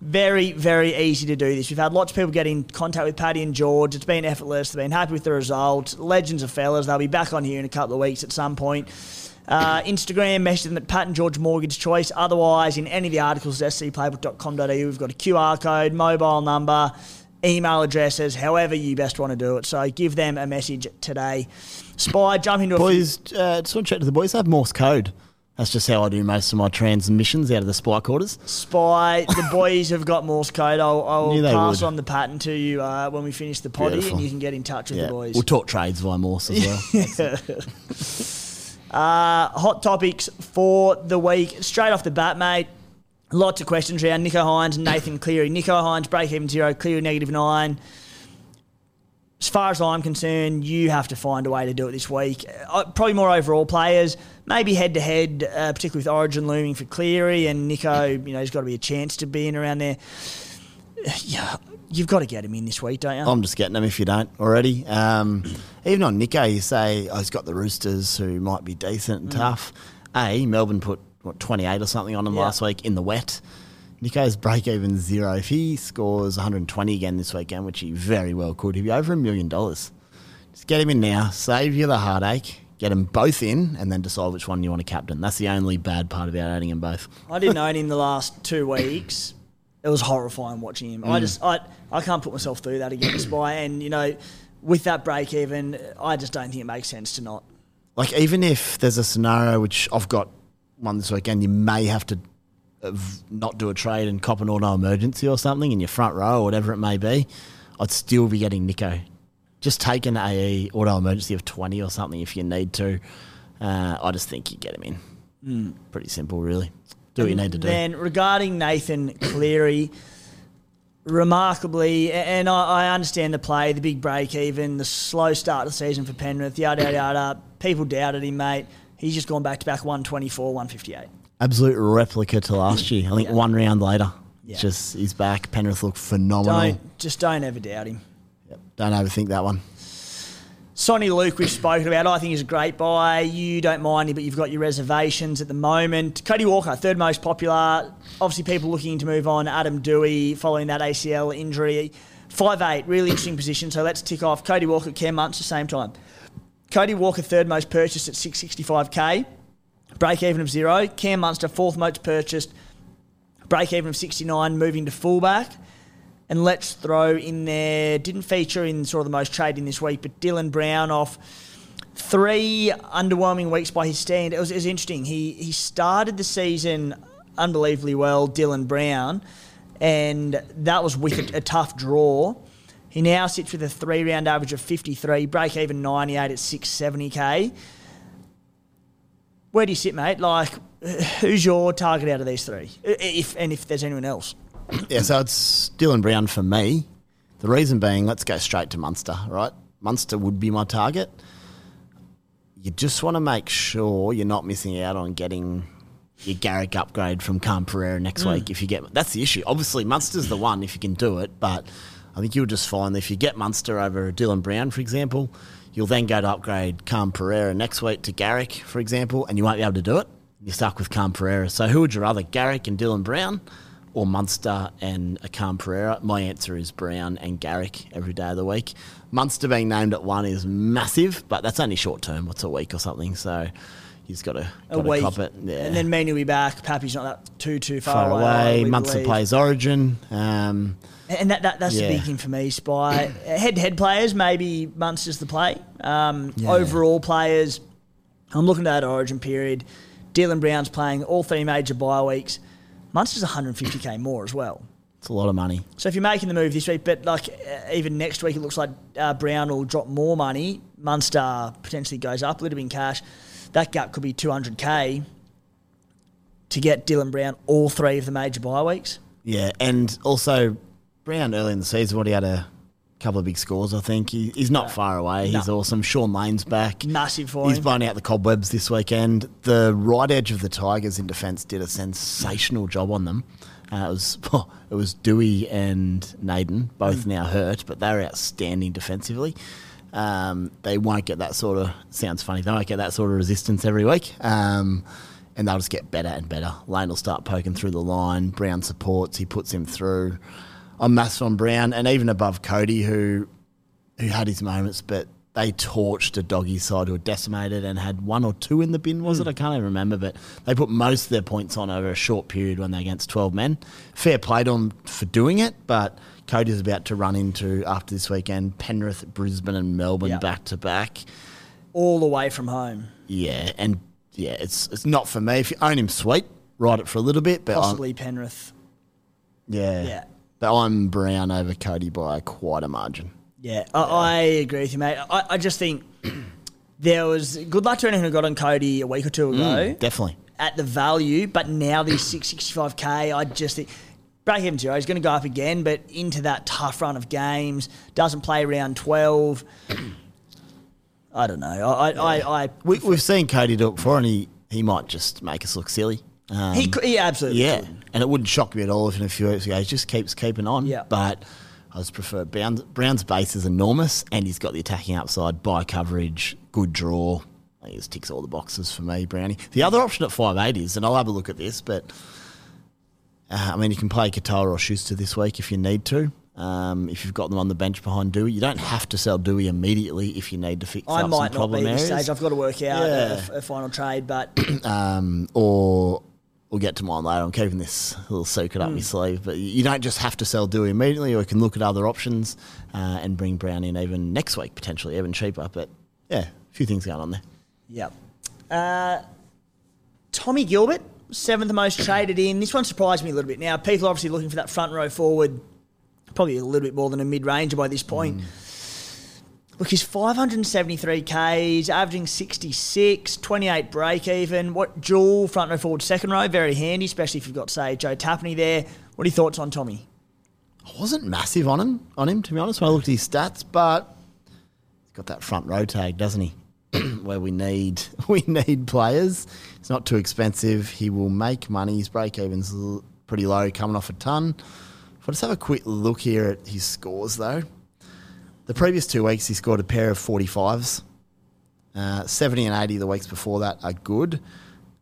Very, very easy to do this. We've had lots of people get in contact with Paddy and George. It's been effortless. They've been happy with the result. Legends of fellas. They'll be back on here in a couple of weeks at some point. Uh, Instagram, message them at Pat and George Mortgage Choice. Otherwise, in any of the articles at scplaybook.com.au, we've got a QR code, mobile number, email addresses, however you best want to do it. So give them a message today. Spy, jump into a Boys, uh, just want to check to the boys. I have Morse code. That's just how I do most of my transmissions out of the spy quarters. Spy, the boys have got Morse code. I'll, I'll pass would. on the pattern to you uh, when we finish the potty, Beautiful. and you can get in touch with Yeah, the boys. we'll talk trades via Morse as well. Uh, hot topics for the week. Straight off the bat, mate. Lots of questions around Nicho Hynes and Nathan Cleary. Nicho Hynes, break even zero, Cleary negative nine. as far as I'm concerned, you have to find a way to do it this week. Uh, probably more overall players, maybe head to head, particularly with Origin looming for Cleary and Nicho. You know, he's got to be a chance to be in around there. Yeah, you've got to get him in this week, don't you? I'm just getting him if you don't already. Um, even on Nicho, you say oh, he's got the Roosters who might be decent and mm. tough. A Melbourne put what 28 or something on him yeah. last week in the wet. Nicho's break even zero. If he scores 120 again this weekend, which he very well could, he'd be over a million dollars. Just get him in now, save you the heartache, get them both in, and then decide which one you want to captain. That's the only bad part about owning them both. I didn't own him the last two weeks it was horrifying watching him. Mm. I just I I can't put myself through that again, Spy. And you know, with that break even, I just don't think it makes sense to not. Like even if there's a scenario which I've got one this weekend, you may have to not do a trade and cop an auto emergency or something in your front row or whatever it may be. I'd still be getting Nicho. Just take an AE auto emergency of twenty or something if you need to. Uh, I just think you get him in. Mm. Pretty simple, really do what you need to do. Then regarding Nathan Cleary, remarkably, and I, I, understand the play, the big break, even the slow start of the season for Penrith, yada yada yada. People doubted him, mate. He's just gone back to back 124, 158. Absolute replica to last year. I think yeah. one round later. Yeah. Just he's back. Penrith look phenomenal. Don't, just don't ever doubt him. Yep. Don't overthink that one. Soni Luke, we've spoken about. I think he's a great buy. You don't mind him, but you've got your reservations at the moment. Cody Walker, third most popular. Obviously, people looking to move on. Adam Doueihi following that ACL injury. Five eight, really interesting position. So let's tick off Cody Walker, Cam Munster, same time. Cody Walker, third most purchased at 665k. Break even of zero. Cam Munster, fourth most purchased. Break even of 69, moving to fullback. And let's throw in there, didn't feature in sort of the most trading this week, but Dylan Brown off three underwhelming weeks by his stand. It was, it was interesting. He, he started the season unbelievably well, Dylan Brown, and that was with a, a tough draw. He now sits with a three round average of 53, break even 98 at 670k. Where do you sit, mate? Like, who's your target out of these three? If and if there's anyone else yeah, so it's Dylan Brown for me. The reason being, let's go straight to Munster, right? Munster would be my target. You just want to make sure you're not missing out on getting your Garrick upgrade from Khan Pereira next mm. week. If you get that's the issue. Obviously, Munster's the one if you can do it, but I think you'll just find that if you get Munster over Dylan Brown, for example, you'll then go to upgrade Khan Pereira next week to Garrick, for example, and you won't be able to do it. You're stuck with Khan Pereira. So who would you rather, Garrick and Dylan Brown? Or Munster and a Khan Pereira? My answer is Brown and Garrick every day of the week. Munster being named at one is massive, but that's only short term. What's a week or something? So he's got to, got a to week. cop it. Yeah. And then Meaney will be back. Pappy's not that too too far, far away. away. Munster believe. plays Origin. Um, and that, that that's yeah. the big thing for me. Spy head to head players, maybe Munster's the play. Um, yeah. Overall players, I'm looking at that Origin period. Dylan Brown's playing all three major bye weeks. Munster's 150k more as well. It's a lot of money. So if you're making the move this week, but like uh, even next week, it looks like uh, Brown will drop more money. Munster potentially goes up a little bit in cash. That gap could be 200k to get Dylan Brown all three of the major bye weeks. Yeah, and also Brown early in the season, what he had a couple of big scores. I think he, he's not far away. He's no. awesome. Shaun Lane's back, massive for He's him. blown out the cobwebs this weekend. The right edge of the Tigers in defence did a sensational job on them. Uh, it was oh, it was Doueihi and Naden, both mm. now hurt, but they're outstanding defensively. Um, they won't get that sort of sounds funny. They won't get that sort of resistance every week. Um, and they'll just get better and better. Lane will start poking through the line. Brown supports. He puts him through. I'm massive Brown, and even above Cody, who who had his moments, but they torched a doggy side who were decimated and had one or two in the bin, was mm. it? I can't even remember, but they put most of their points on over a short period when they're against 12 men. Fair play to them for doing it, but Cody's about to run into, after this weekend, Penrith, Brisbane, and Melbourne yep. back to back. All the way from home. Yeah, and yeah, it's it's not for me. If you own him, sweet, ride it for a little bit, but possibly I'm, Penrith. Yeah, yeah. I'm Brown over Cody by quite a margin. Yeah, I, I agree with you, mate. I, I just think there was good luck to anyone who got on Cody a week or two ago. Mm, definitely. At the value, but now these 665k, I just think break even zero. He's going to go up again, but into that tough run of games, doesn't play round 12. I don't know. I, I, I, I We, we've seen Cody do it before, and he, he might just make us look silly. Um, he, could- he absolutely yeah, could. and it wouldn't shock me at all if in a few weeks he just keeps keeping on. Yeah. But I just prefer Brown's, Brown's base is enormous, and he's got the attacking upside, by coverage, good draw. He just ticks all the boxes for me, Brownie. The other option at five eight is, and I'll have a look at this, but uh, I mean, you can play Katoa or Schuster this week if you need to. Um, if you've got them on the bench behind Doueihi, you don't have to sell Doueihi immediately if you need to fix I up might some not be problem this areas. stage. I've got to work out Yeah. a, a final trade, but um, or we'll get to mine later. I'm keeping this little secret up my sleeve, but you don't just have to sell Doueihi immediately, or you can look at other options uh, and bring Brown in even next week potentially, even cheaper. But yeah, a few things going on there. Yep. Uh, Tommy Gilbert, seventh most traded in. This one surprised me a little bit. Now, people are obviously looking for that front row forward, probably a little bit more than a mid ranger by this point. Look, he's 573 Ks, averaging 66, 28 break even. What dual front row forward, second row, very handy, especially if you've got, say, Joe Tapine there. What are your thoughts on Tommy? I wasn't massive on him, on him to be honest. When I looked at his stats, but he's got that front row tag, doesn't he? Where we need we need players. It's not too expensive. He will make money. His break even's pretty low, coming off a ton. If I just have a quick look here at his scores, though, the previous two weeks he scored a pair of forty fives. Uh, 70 and 80 the weeks before that are good.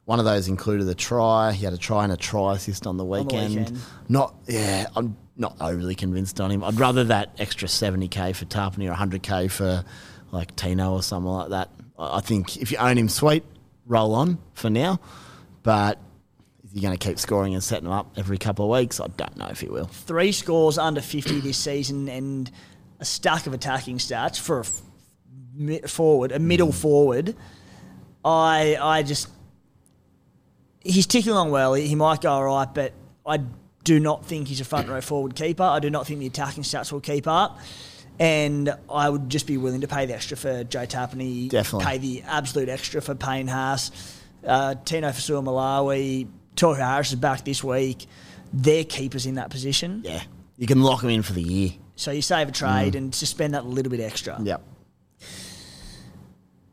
One of those included a try. He had a try and a try assist on the the weekend. weekend. Not, yeah, I'm not overly convinced on him. I'd rather that extra 70k for Tapine or 100k for like Tino or something like that. I I think if you own him, sweet, roll on for now. But is he going to keep scoring and setting him up every couple of weeks? I don't know if he will. Three scores under 50 this season and a stack of attacking stats for a f- mi- forward, a middle forward. I I just he's ticking along well. He, he might go all right, but I do not think he's a front row forward keeper. I do not think the attacking stats will keep up. And I would just be willing to pay the extra for Joe Tapine. Definitely. Pay the absolute extra for Payne Haas. Uh, Tino Fasua Malawi. Tohu Harris is back this week. They're keepers in that position. Yeah. You can lock them in for the year. So you save a trade and just spend that little bit extra. Yep.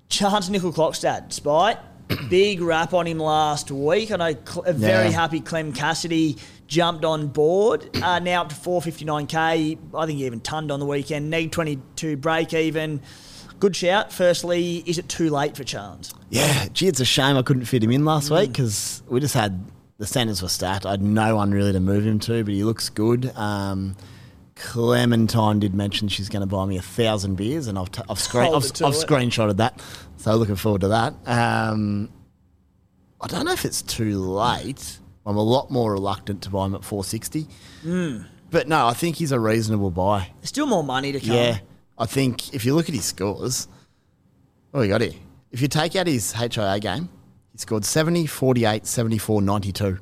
Chance Nickel Clockstad, Spite. Big rap on him last week. I know a very Yeah. happy Clem Cassidy jumped on board. Uh, now up to 459k. I think he even tunned on the weekend. Neg 22 break even. Good shout. Firstly, is it too late for Chance? Yeah, gee, it's a shame I couldn't fit him in last week because we just had the centres were stacked. I had no one really to move him to, but he looks good. Um, Clementine did mention she's going to buy me a thousand beers, and I've, t- I've, screen- I've, I've screenshotted that. So looking forward to that. Um, I don't know if it's too late. I'm a lot more reluctant to buy him at 460. Hmm. But no, I think he's a reasonable buy. There's still more money to come. Yeah, I think if you look at his scores, oh, we got here? If you take out his HIA game, he scored 70, 48, 74, 92.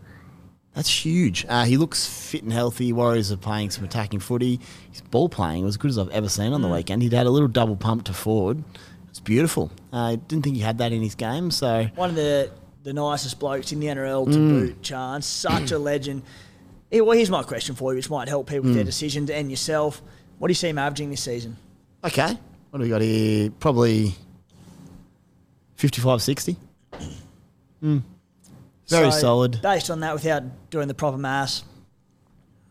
That's huge. Uh, he looks fit and healthy. Warriors are playing some attacking footy. His ball playing was as good as I've ever seen on the weekend. He'd had a little double pump to forward. It's beautiful. I didn't think he had that in his game, so One of the, the nicest blokes in the NRL to Mm. boot, Chance. Such a legend. Yeah, well, here's my question for you, which might help people with Mm. their decisions and yourself. What do you see him averaging this season? okay. What do we got here? Probably 55, 60. Mm. Very So, solid. Based on that, without doing the proper mass,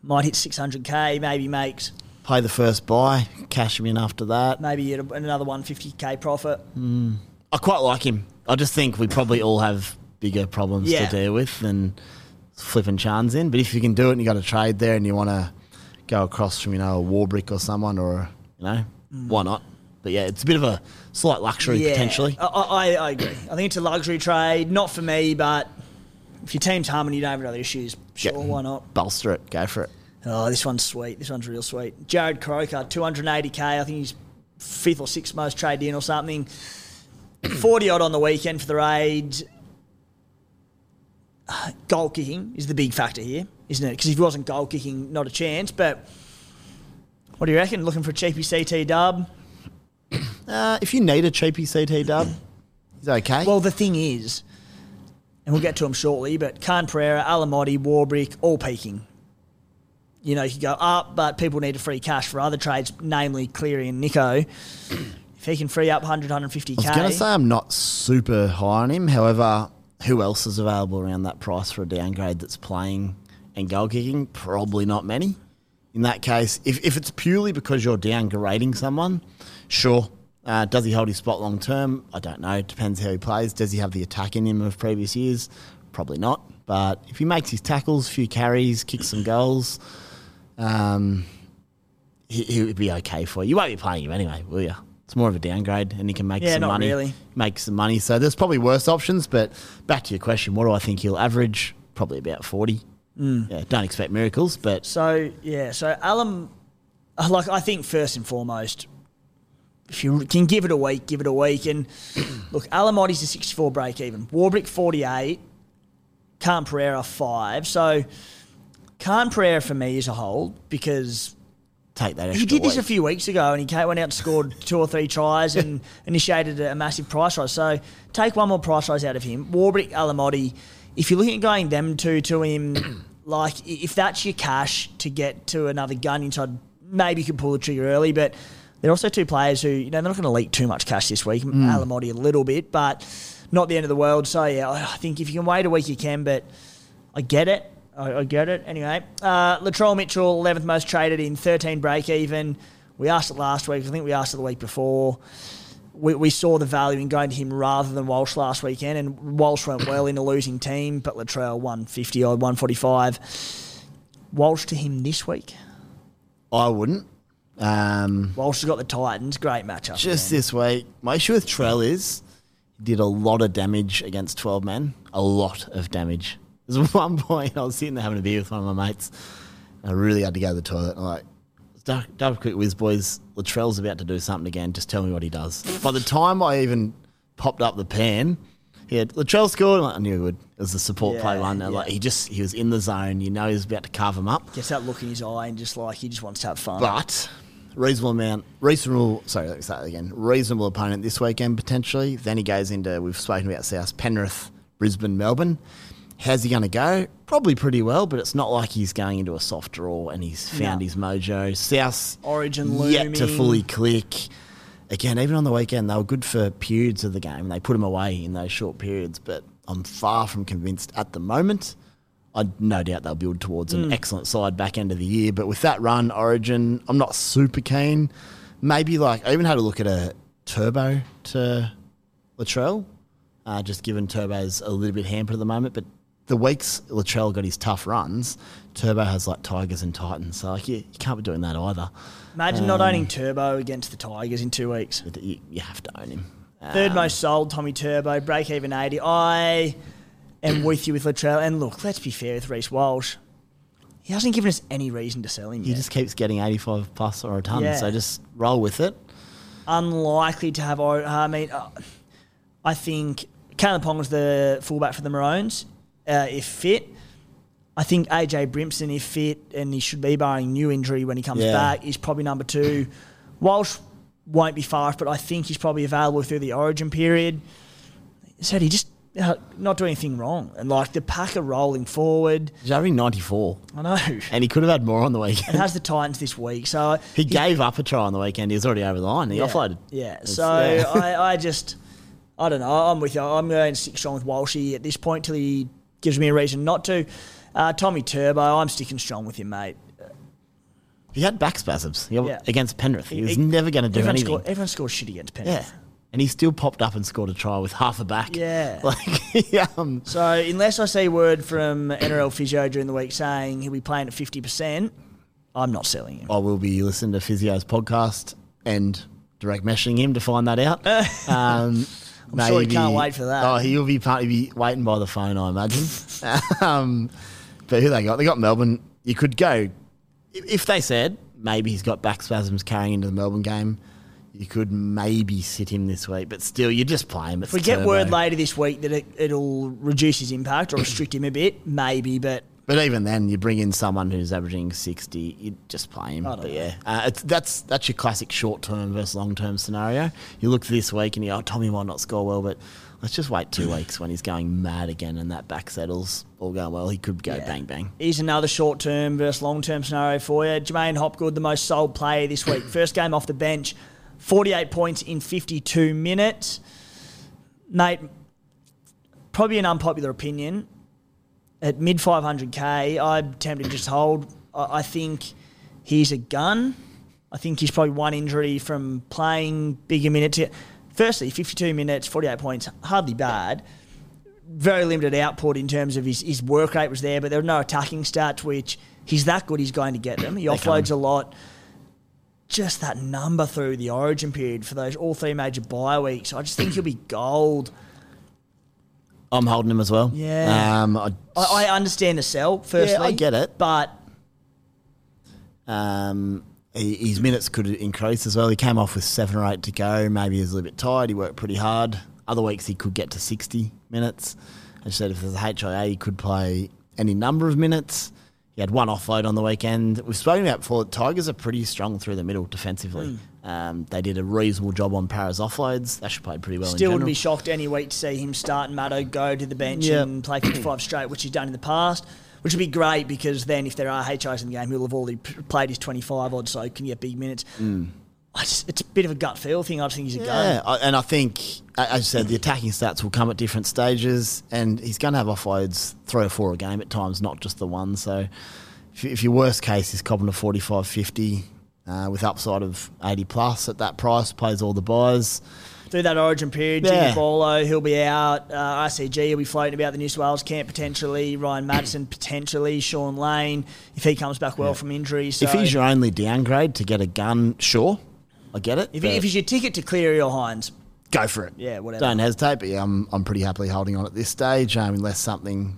might hit 600k, maybe makes Pay the first buy, cash him in after that. maybe a- another 150k profit. Hmm. I quite like him. I just think we probably all have bigger problems Yeah. to deal with than flipping Chans in. But if you can do it and you got a trade there and you want to go across from, you know, a Warbrick or someone or, you know, hmm. why not? But yeah, it's a bit of a slight luxury Yeah, potentially. I, I, I agree. I think it's a luxury trade, not for me, but if your team's humming, you don't have any other issues. Sure, Yeah. why not? Bolster it, go for it. Oh, this one's sweet. This one's real sweet. Jarrod Croker, 280k. I think he's fifth or sixth most traded in or something. 40 odd on the weekend for the Raids. Goal kicking is the big factor here, isn't it? Because if he wasn't goal kicking, not a chance. But what do you reckon? Looking for a cheapy CT dub? Uh, if you need a cheapy CT dub, he's okay. Well, the thing is, and we'll get to them shortly, but Khan Pereira, Alamotti, Warbrick, all peaking. you know, he could go up, but people need to free cash for other trades, namely Cleary and Nicho. if he can free up 100, 150k. I was going to say I'm not super high on him. However, who else is available around that price for a downgrade that's playing and goal kicking? Probably not many. In that case, if, if it's purely because you're downgrading someone, sure. Uh, does he hold his spot long term? I don't know. It depends how he plays. Does he have the attack in him of previous years? Probably not. But if he makes his tackles, few carries, kicks some goals, um, he, he would be okay for you. You won't be playing him anyway, will you? It's more of a downgrade, and he can make Yeah, some money. really. Make some money. So there's probably worse options. But back to your question, what do I think he'll average? Probably about forty. Mm. Yeah, don't expect miracles, but So yeah, so uh, like I think first and foremost, if you can give it a week, give it a week. And look, Alamoti's a 64 break even, Warbrick 48, Khan Pereira five. So Khan Pereira for me is a hold because take that. Extra he did this a few weeks ago, and he came, went out and scored two or three tries and initiated a massive price rise. So take one more price rise out of him. Warbrick, Alamotti. If you're looking at going them two to him, like if that's your cash to get to another gun inside, maybe you could pull the trigger early. But they're also two players who you know they're not going to leak too much cash this week. Alamotti a little bit, but not the end of the world. So yeah, I I think if you can wait a week, you can. But I get it. I, I get it. Anyway, uh, Latrell Mitchell, 11th most traded in 13 break even. We asked it last week. I think we asked it the week before. We, we saw the value in going to him rather than Walsh last weekend, and Walsh went well in a losing team, but Latrell 150 odd, 145. Walsh to him this week. I wouldn't. Um, Walsh has got the Titans. Great matchup. just again. this week, my issue with Trell is he did a lot of damage against 12 men. A lot of damage. There's one point I was sitting there having a beer with one of my mates. And I really had to go to the toilet. I'm like, "Double- quick whiz, boys. Latrell's about to do something again. Just tell me what he does. By the time I even popped up the pan, he had Latrell scored. Like, I knew he would. It was the support Yeah, play one. yeah. Like he just he was in the zone. You know he was about to carve him up. Gets that look in his eye and just like he just wants to have fun. But reasonable amount, reasonable. Sorry, let's start again. Reasonable opponent this weekend potentially. Then he goes into we've spoken about South Penrith, Brisbane, Melbourne. How's he going to go? Probably pretty well, but it's not like he's going into a soft draw and he's found No. his mojo. South Origin yet to fully click. Again, even on the weekend, they were good for periods of the game. and They put him away in those short periods, but I'm far from convinced at the moment. I no doubt they'll build towards an hmm. excellent side back end of the year. But with that run, Origin, I'm not super keen. Maybe like I even had a look at a turbo to Latrell, uh, just given Turbo's a little bit hampered at the moment. But the weeks Latrell got his tough runs, Turbo has like Tigers and Titans. So like you, you can't be doing that either. Imagine not um, owning Turbo against the Tigers in two weeks. You, you have to own him. Third um, most sold, Tommy Turbo, break even 80. I am with you with Latrell. And look, let's be fair with Reece Walsh. He hasn't given us any reason to sell him He yet. just keeps getting 85 plus or a ton. Yeah. So just roll with it. Unlikely to have. I mean, uh, I think Kalyn Ponga's the fullback for the Maroons, uh, if fit. I think AJ Brimson, if fit, and he should be barring new injury when he comes Yeah. back, is probably number two. Walsh won't be far off, but I think he's probably available through the origin period. Said he just not doing anything wrong, and like the pack are rolling forward. He's having 94. I know. And he could have had more on the weekend. And has the Titans this week, so He gave up a try on the weekend. He was already over the line. He yeah, offloaded. Yeah, It's- so yeah. I, I just, I don't know. I'm with you. I'm going to stick strong with Walshy at this point till he gives me a reason not to. Uh, Tommy Turbo, I'm sticking strong with him, mate. he had back spasms He- Yeah. against Penrith. He was He- never going to do everyone anything. Scored, everyone scores shit against Penrith. yeah. And he still popped up and scored a try with half a back. Yeah. Like, um, So unless I see word from NRL physio during the week saying he'll be playing at 50%, I'm not selling him. I will be listening to Physio's podcast and direct meshing him to find that out. Um, I'm sure he can't wait for that. Oh, he'll be partly be waiting by the phone, I imagine. um, but who they got? They got Melbourne. You could go if they said maybe he's got back spasms carrying into the Melbourne game. You could maybe sit him this week, but still, you just play him. It's If we get turbo. word later this week that it, it'll reduce his impact or restrict him a bit, maybe, but But even then, you bring in someone who's averaging sixty, you just play him. But know. yeah, uh, it's, that's that's your classic short term versus long term scenario. You look this week and you oh Tommy might not score well, but let's just wait two weeks when he's going mad again and that back settles all going well. He could go Yeah. bang bang. Here's another short term versus long term scenario for you. J'maine Hopgood, the most sold player this week. First game off the bench, 48 points in 52 minutes. Mate, probably an unpopular opinion. At mid 500k, I'm tempted to just hold. I, I think he's a gun. I think he's probably one injury from playing bigger minutes. Firstly, 52 minutes, 48 points, hardly bad very limited output in terms of his, his work rate was there, but there were no attacking stats, which he's that good, he's going to get them. He offloads a lot. Just that number through the origin period for those all three major bye weeks, I just think he'll be gold. I'm holding him as well. Yeah. Um, I, I, I understand the sell, firstly. I get it. But Um, he, his minutes could increase as well. He came off with seven or eight to go. Maybe he's a little bit tired. He worked pretty hard. Other weeks he could get to 60 minutes. I said if there's a HIA, he could play any number of minutes. He had one offload on the weekend. We've spoken about before. Tigers are pretty strong through the middle defensively. Um, they did a reasonable job on Parra's offloads. They should played pretty well. still wouldn't be shocked any week to see him start and Matto go to the bench Yep. and play 55 straight, which he's done in the past. Which would be great because then if there are HIs in the game, he'll have already played his 25 odd, so can get big minutes. I just, it's a bit of a gut feel thing. I just think he's a Yeah, gun. I- and I think, as you said, the attacking stats will come at different stages, and he's going to have offloads three or four a game at times, not just the one. So, if, if your worst case is copping a 45 50 uh, with upside of 80 plus at that price, plays all the byes. Through that origin period, Yeah. Jimmy Bolo, he'll be out. Uh, RCG, he'll be floating about the New South Wales camp potentially. Ryan Matterson potentially. Shaun Lane, if he comes back well from injury. So if he's your only downgrade to get a gun, sure, I get it. if, but if he's your ticket to clear your Hynes, go for it. Yeah, whatever. Don't hesitate, but yeah, I'm, I'm pretty happily holding on at this stage, um, unless something,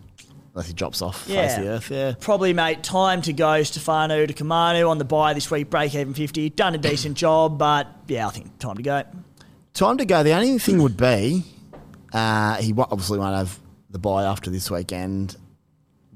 unless he drops off face Yeah. the earth. Yeah. probably, mate, time to go Stefano Utoikamanu on the bye this week, break even 50. Done a decent job, but yeah, I think time to go. Time to go. The only thing would be, uh, he obviously won't have the bye after this weekend.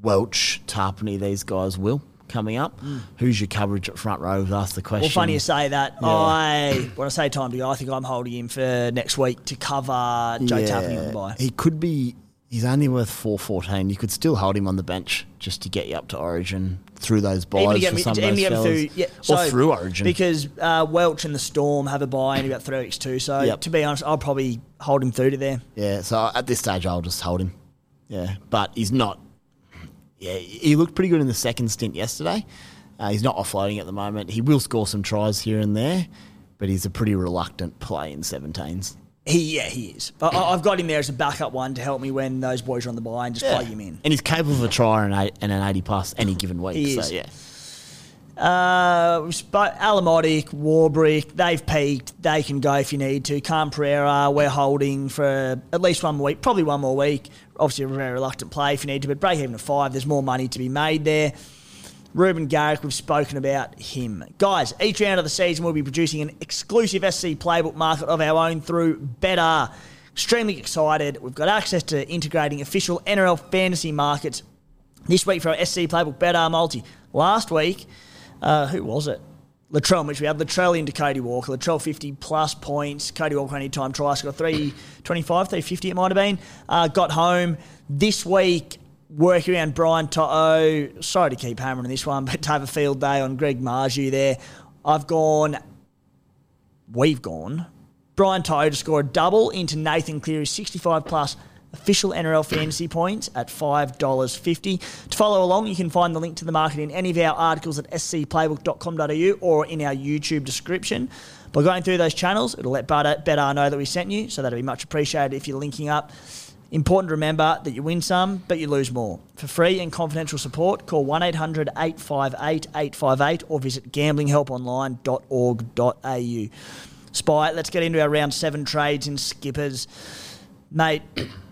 Welch, Tapine, these guys will coming up. Who's your coverage at front row? Asked the question. Mm. Well, funny you say that. Yeah. I when I say time to go, I think I'm holding him for next week to cover Joe Yeah. Tapine on the bye. He could be. He's only worth four fourteen. You could still hold him on the bench just to get you up to Origin through those byes Even to get for me, some of those to get me fellas. through, yeah, or through Origin. because uh, Welch and the Storm have a bye in about three weeks too. So Yep. to be honest, I'll probably hold him through to there. Yeah, so at this stage, I'll just hold him. Yeah, but he's not. Yeah, he looked pretty good in the second stint yesterday. Uh, he's not offloading at the moment. He will score some tries here and there, but he's a pretty reluctant play in 17s. He yeah he is. I, I've got him there as a backup one to help me when those boys are on the bye and just plug him in. And he's capable of a try and, eight, and an 80 plus any given week. He so, is. yeah. Uh, we've Alamotic, Warbrick, they've peaked. They can go if you need to. Khan Pereira, we're holding for at least one more week, probably one more week. Obviously, a very reluctant play if you need to, but break even at five. There's more money to be made there. Reuben Garrick, we've spoken about him. Guys, each round of the season we'll be producing an exclusive SC playbook market of our own through Betr. Extremely excited. We've got access to integrating official NRL fantasy markets this week for our SC Playbook Betr multi. Last week, uh, who was it? Latrell, which we had Latrell into Cody Walker. Latrell 50 plus points. Cody Walker any time try. Got 325, 350 it might have been. Uh, got home. This week, working around Brian To'o. Sorry to keep hammering this one, but to have a field day on Greg Marzhew there. I've gone, we've gone, Brian To'o to score a double into Nathan Cleary's 65 plus official NRL fantasy points at $5.50. To follow along, you can find the link to the market in any of our articles at scplaybook.com.au or in our YouTube description. By going through those channels, it'll let Betr know that we sent you, so that'll be much appreciated if you're linking up. Important to remember that you win some, but you lose more. For free and confidential support, call 1 800 858 858 or visit gamblinghelponline.org.au. Spy, let's get into our round seven trades in skippers. Mate,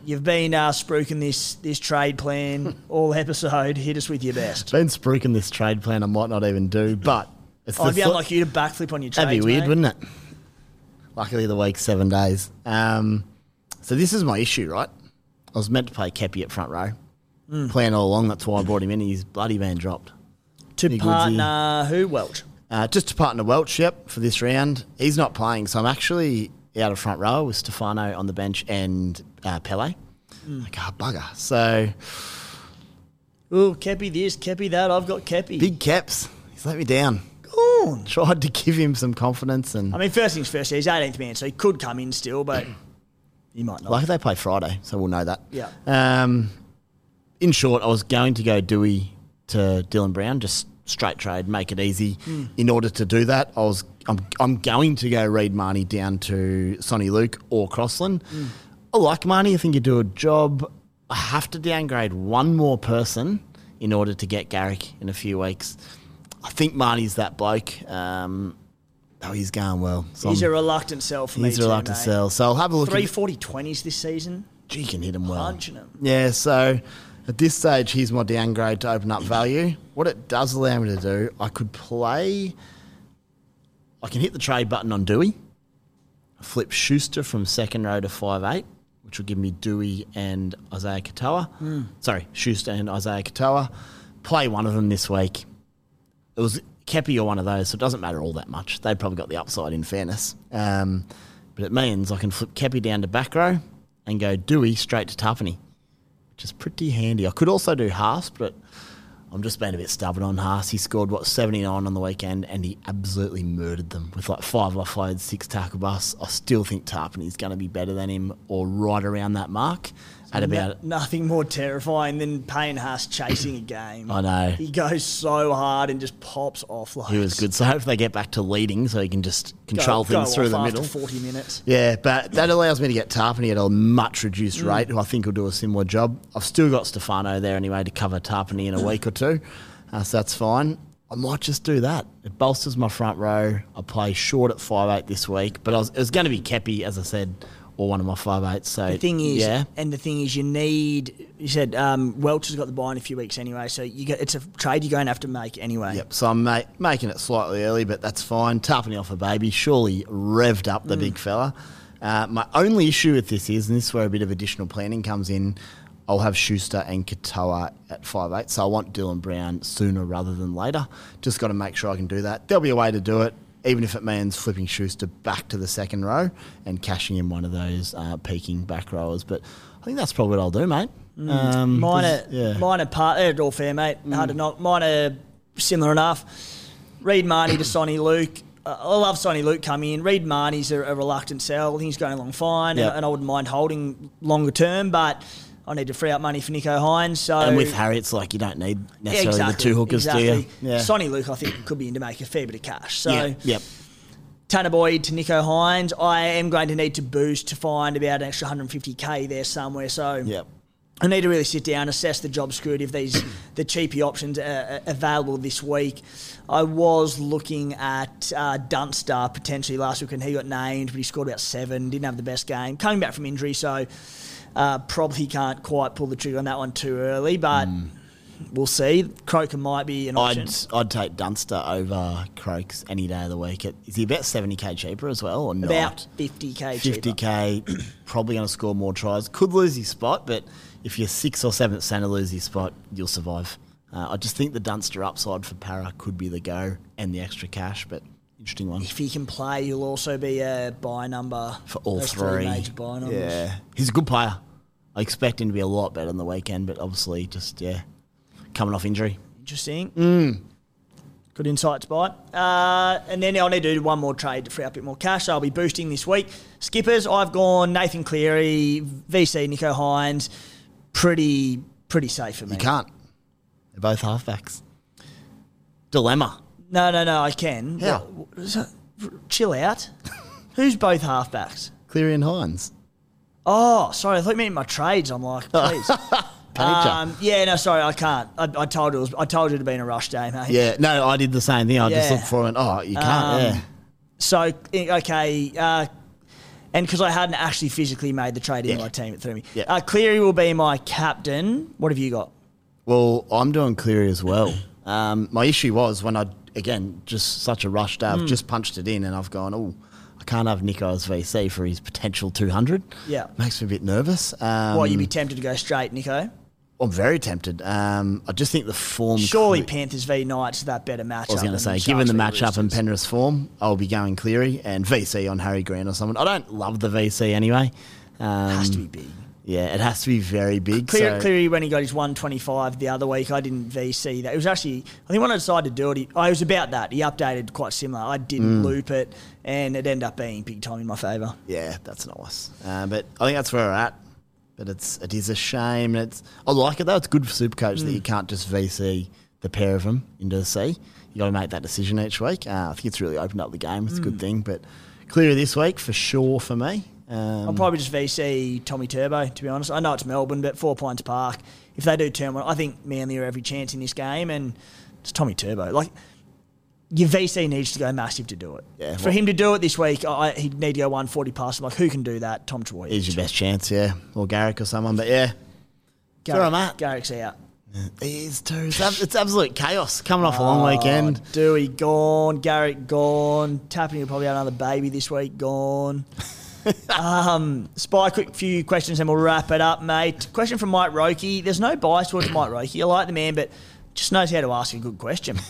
you've been uh, spruiking this, this trade plan all episode. Hit us with your best. Been spruiking this trade plan I might not even do, but it's I'd be unlike you to backflip on your trades. That'd be weird, mate. wouldn't it? Luckily, the week's seven days. Um, so this is my issue, right? I was meant to play Keppie at front row. Hmm. Plan all along. That's why I brought him in. He's bloody man dropped. To Big partner who? Welch. Uh, just to partner Welch, yep, for this round. He's not playing, so I'm actually out of front row with Stefano on the bench and uh, Pele. Like, ah, bugger. So, oh, Keppie this, Keppie that. I've got Keppie. big caps. He's let me down. Go on. Tried to give him some confidence and I mean, first things first, he's 18th man, so he could come in still, but he might not. like they play Friday, so we'll know that. Yeah. Um, in short, I was going to go Doueihi to Dylan Brown, just straight trade, make it easy. Hmm. In order to do that, I was I'm, I'm going to go Reed Mahoney down to Soni Luke or Crossland. Hmm. I like Mahoney. I think you do a job. I have to downgrade one more person in order to get Garrick in a few weeks. I think Mahoney's that bloke. Um, oh, he's going well. So he's a I'm- reluctant sell for me. he's too, reluctant mate. sell. So I'll have a look. at- 340 20s this season. Gee, you can hit him well. Punching 'em. Yeah, so at this stage, here's my downgrade to open up value. What it does allow me to do, I could play. I can hit the trade button on Doueihi, flip Schuster from second row to five eight, which will give me Doueihi and Isaiah Katoa. Hmm. Sorry, Schuster and Isaiah Katoa. Play one of them this week. It was Keppie or one of those, so it doesn't matter all that much. They probably got the upside in fairness. Um, but it means I can flip Keppie down to back row and go Doueihi straight to Tapine, which is pretty handy. I could also do Haas, but I'm just being a bit stubborn on Haas. He scored, what, 79 on the weekend, and he absolutely murdered them with like five offloads, six tackle busts. I still think Tapine's going to be better than him or right around that mark at about No- nothing more terrifying than Payne Haas chasing a game. I know. He goes so hard and just pops off like He was good. So hopefully they get back to leading so he can just control go things through off the middle. 40 minutes. Yeah, but that allows me to get Tapine at a much reduced Mm. rate, who I think will do a similar job. I've still got Stefano there anyway to cover Tapine in a week or two, uh, so that's fine. I might just do that. It bolsters my front row. I play short at five eight this week, but I was, it was going to be Keppie, as I said, or one of my five eights. So The thing is, yeah, and the thing is, you need. You said um, Welch has got the bye in a few weeks anyway, so you get it's a trade you're going to have to make anyway. Yep. So I'm ma- making it slightly early, but that's fine. Tapine off a baby, surely revved up the big fella. Uh, my only issue with this is, and this is where a bit of additional planning comes in. I'll have Schuster and Katoa at five eight, so I want Dylan Brown sooner rather than later. Just got to make sure I can do that. There'll be a way to do it, even if it means flipping Schuster back to the second row and cashing in one of those uh, peaking back rowers. But I think that's probably what I'll do, mate. Um, Mine are, 'cause- yeah. mine are part. They're all fair, mate. Hard to knock. Mine are similar enough. Reed Mahoney to Soni Luke. Uh, I love Soni Luke coming in. Reed Mahoney's a, a reluctant sell. I think he's going along fine, Yeah. and, and I wouldn't mind holding longer term, but I need to free up money for Nicho Hynes. So and with Harry, it's like you don't need Yeah, necessarily exactly, the two hookers, exactly. do you? Yeah. Soni Luke, I think, could be in to make a fair bit of cash. So yeah. Yep. Tanah Boyd to Nicho Hynes. I am going to need to boost to find about an extra 150k there somewhere. So Yep. I need to really sit down, assess the job security of these the cheapy options uh, available this week. I was looking at uh, Dunster potentially last week, and he got named, but he scored about seven. Didn't have the best game, coming back from injury, so uh, probably can't quite pull the trigger on that one too early. But we'll see. Croker might be an option. I'd I'd take Dunster over Croaks any day of the week. Is he about seventy k cheaper as well, or not? about 50k cheaper. fifty k, probably going to score more tries. Could lose his spot, but if you're sixth or seventh centre, lose his spot, you'll survive. Uh, I just think the Dunster upside for Parra could be the go and the extra cash, but interesting one If he can play, he'll also be a bye number for all Those three. major bye numbers. yeah, he's a good player. I expect him to be a lot better on the weekend, but obviously just yeah, coming off injury. Interesting. Mm. Good insights, by. Uh, and then I'll need to do one more trade to free up a bit more cash. I'll be boosting this week. Skippers, I've gone Nathan Cleary, VC Nicho Hynes. Pretty, pretty safe for me. You can't. They're both halfbacks. Dilemma. No, no, no. I can. How? What- what is that? chill out. Who's both halfbacks? Cleary and Hynes. Oh, sorry. I thought you meant my trades. I'm like, please. Um, yeah, no, sorry, I can't. I, I told you, it was, I told you to be in a rush day, mate. Yeah, no, I did the same thing. I just looked for it and, oh, you can't, Um, yeah. So okay, uh, and because I hadn't actually physically made the trade in Yeah. my team, it threw me. Yeah. Uh, Cleary will be my captain. What have you got? Well, I'm doing Cleary as well. Um, my issue was when I, again, just such a rush day. I've just punched it in and I've gone, oh, I can't have Nicho as VC for his potential 200. Yeah. Makes me a bit nervous. Um, what you'd be tempted to go straight, Nicho? I'm very tempted. Um, I just think the form. Surely Cle- Panthers v Knights that better matchup. I was going to say, given the matchup and. Penrith's form, I'll be going Cleary and VC on Harry Grant or someone. I don't love the VC anyway. Um, has to be big. Yeah, it has to be very big. Clear, so- Cleary, when he got his 125 the other week, I didn't VC that. It was actually, I think when I decided to do it, he, I was about that. He updated quite similar. I Mm. didn't loop it, and it ended up being big time in my favour. Yeah, that's nice. Uh, but I think that's where we're at. But it's it is a shame. It's I like it though. It's good for Supercoach that Mm. you can't just VC the pair of them into the sea. You got to make that decision each week. Uh, I think it's really opened up the game. It's a Mm. good thing. But clear this week for sure for me. Um, I'll probably just VC Tommy Turbo, to be honest. I know it's Melbourne, but Four Pines Park, if they do turn one, I think Manly are every chance in this game, and it's Tommy Turbo. Like, your VC needs to go massive to do it. Yeah, For well- him to do it this week, I, he'd need to go 140 past. I'm like, who can do that? Tom Troy. is your best chance, yeah, or Garrick or someone. But yeah, Garrick, where I'm at. Garrick's out. he is too. It's, it's absolute chaos coming off a long weekend. Oh, Doueihi gone, Garrick gone, Tapine will probably have another baby this week gone. Um, Spy, quick few questions and we'll wrap it up, mate. Question from Mike Roki. There's no bias towards Mike Roki. I like the man, but just knows how to ask a good question.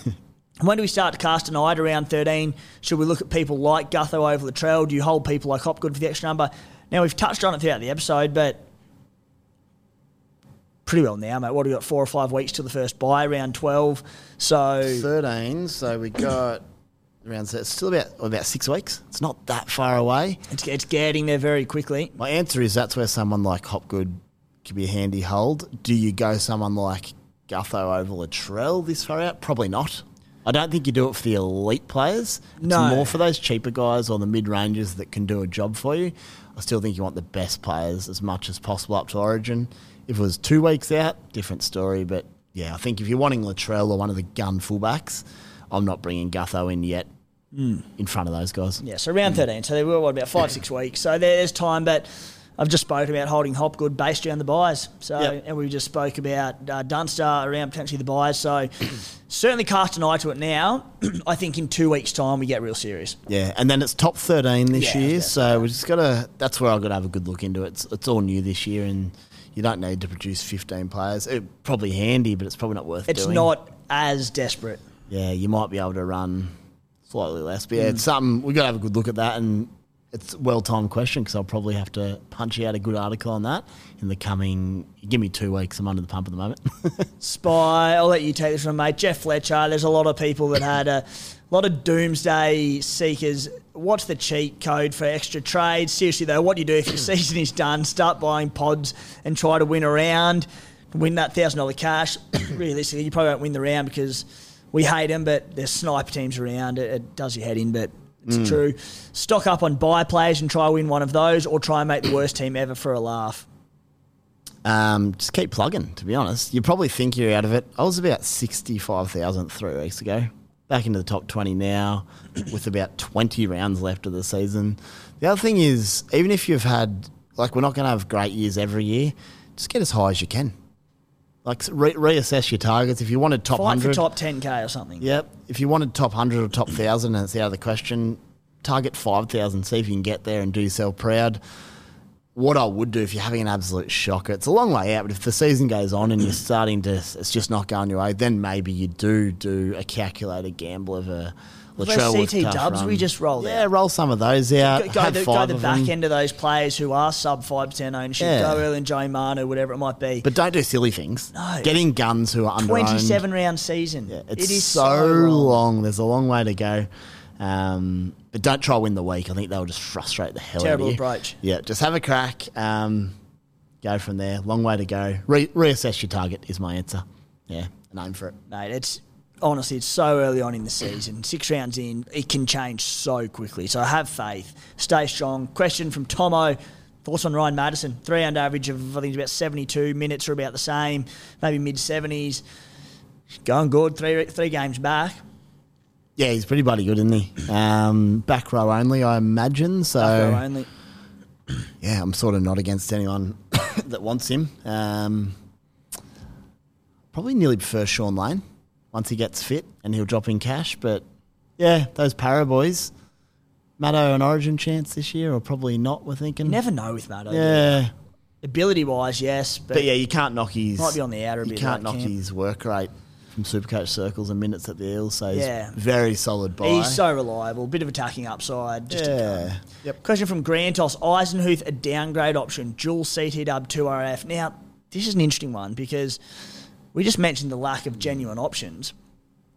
When do we start to cast an eye at around 13? Should we look at people like Gutho over Latrell? Do you hold people like Hopgood for the extra number? Now, we've touched on it throughout the episode, but pretty well now, mate. What have we got? Four or five weeks till the first bye, around 12. So. 13. So we got around. so It's still about about six weeks. It's not that far away. It's, it's getting there very quickly. My answer is that's where someone like Hopgood could be a handy hold. Do you go someone like Gutho over Latrell this far out? Probably not. I don't think you do it for the elite players. It's No. more for those cheaper guys or the mid ranges that can do a job for you. I still think you want the best players as much as possible up to Origin. If it was two weeks out, different story. But yeah, I think if you're wanting Latrell or one of the gun fullbacks, I'm not bringing Gutho in yet in front of those guys. Yeah, so around 13. So they were, what, about five, six weeks. So there's time, but I've just spoken about holding Hopgood based around the byes. So, Yep. and we just spoke about uh, Dunster around potentially the byes. So certainly cast an eye to it now. I think in two weeks' time we get real serious. Yeah, and then it's top 13 this Yeah, year, yeah. so we just got to. That's where I've got to have a good look into it. It's, it's all new this year, and you don't need to produce 15 players. It probably handy, but it's probably not worth it. It's doing. not as desperate. Yeah, you might be able to run slightly less, but yeah, mm. it's something we've got to have a good look at that, and it's a well-timed question because I'll probably have to punch out a good article on that in the coming. Give me two weeks. I'm under the pump at the moment. Spy, I'll let you take this one, mate. Jeff Fletcher, there's a lot of people that had a lot of doomsday seekers. What's the cheat code for extra trades? Seriously, though, what do you do if your season is done? Start buying pods and try to win a round, win that $1,000 cash. Realistically, you probably won't win the round because we hate them, but there's sniper teams around. It, it does your head in, but it's true. Stock up on bye players and try win one of those, or try and make the worst team ever for a laugh. Um, just keep plugging. To be honest, you probably think you're out of it. I was about sixty-five thousand three weeks ago. Back into the top twenty now, with about twenty rounds left of the season. The other thing is, even if you've had like, we're not going to have great years every year. Just get as high as you can. Like re- reassess your targets. If you wanted top Fight for hundred, top 10k or something. Yep. If you wanted top 100 or top 1,000 and it's out of the question, target 5,000, see if you can get there and do yourself proud. What I would do if you're having an absolute shocker, it's a long way out, but if the season goes on and you're starting to, it's just not going your way, then maybe you do do a calculated gamble of a Latrell CT dubs we just rolled Yeah, out. roll some of those out. Go, go the, go the back them. end of those players who are sub 5% ownership. Yeah. Go early and Joey Manu, whatever it might be. But don't do silly things. No. Getting guns who are under 27 round season. Yeah, it's it is so, long. There's a long way to go. Um, but don't try to win the week. I think they'll just frustrate the hell Terrible out of you. approach. Yeah, just have a crack. Um, go from there. Long way to go. Re- reassess your target is my answer. Yeah, aim for it. Mate, it's honestly, it's so early on in the season. Six rounds in, it can change so quickly. So have faith. Stay strong. Question from Tomo. Thoughts on Ryan Matterson? Three round average of, I think, it's about 72 minutes or about the same, maybe mid 70s. Going good. Three, three games back. Yeah, he's pretty bloody good, isn't he? Um, back row only, I imagine. So Back row only. yeah, I'm sort of not against anyone that wants him. Um, probably nearly prefer Shaun Lane once he gets fit and he'll drop in cash. But yeah, those Parra boys, Matto an Origin chance this year or probably not. We're thinking. You never know with Matt. Yeah, ability wise, yes, but, But yeah, you can't knock his. Might be on the outer a You bit, can't like knock Cam. his work rate from Supercoach circles and minutes at the Eels. So he's Yeah. very solid buy. he's so reliable. Bit of attacking upside. Just a yeah. Yep. Question from Grantos Eisenhuth, a downgrade option, dual CT dub 2RF. Now, this is an interesting one because we just mentioned the lack of genuine options.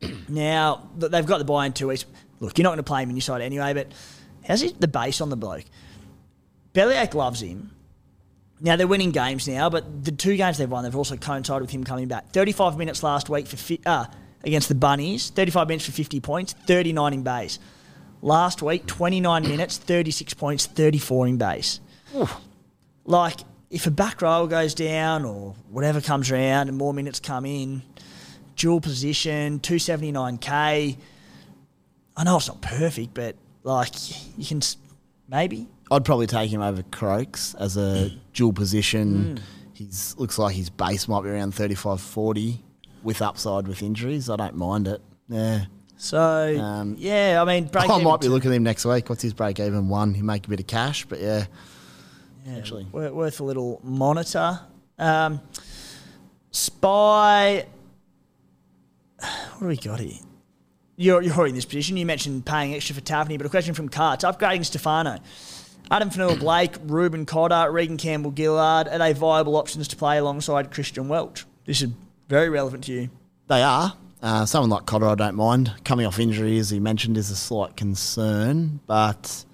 now, th- they've got the bye in two weeks. Look, you're not going to play him in your side anyway, but how's he, the base on the bloke? Beliak loves him. Now, they're winning games now, but the two games they've won, they've also coincided with him coming back. 35 minutes last week for fi- uh, against the Bunnies, 35 minutes for 50 points, 39 in base. Last week, 29 minutes, 36 points, 34 in base. Like, if a back row goes down or whatever comes around and more minutes come in, dual position, 279k. I know it's not perfect, but like, you can maybe. I'd probably take him over Croaks as a dual Hmm. position. He's looks like his base might be around 35 40 with upside with injuries. I don't mind it. Yeah. So, Um, yeah, I mean, break I might be looking at him next week. What's his break even? One. He make a bit of cash, but yeah. Actually. Worth a little monitor. Um, Spy. What do we got here? You're, you're already in this position. You mentioned paying extra for Tapine, but a question from Carts. Upgrading Stefano. Addin Fonua Blake, Reuben Cotter, Reagan Campbell Gillard, are they viable options to play alongside Christian Welch? This is very relevant to you. They are. Uh, someone like Cotter, I don't mind. Coming off injury, as he mentioned, is a slight concern, but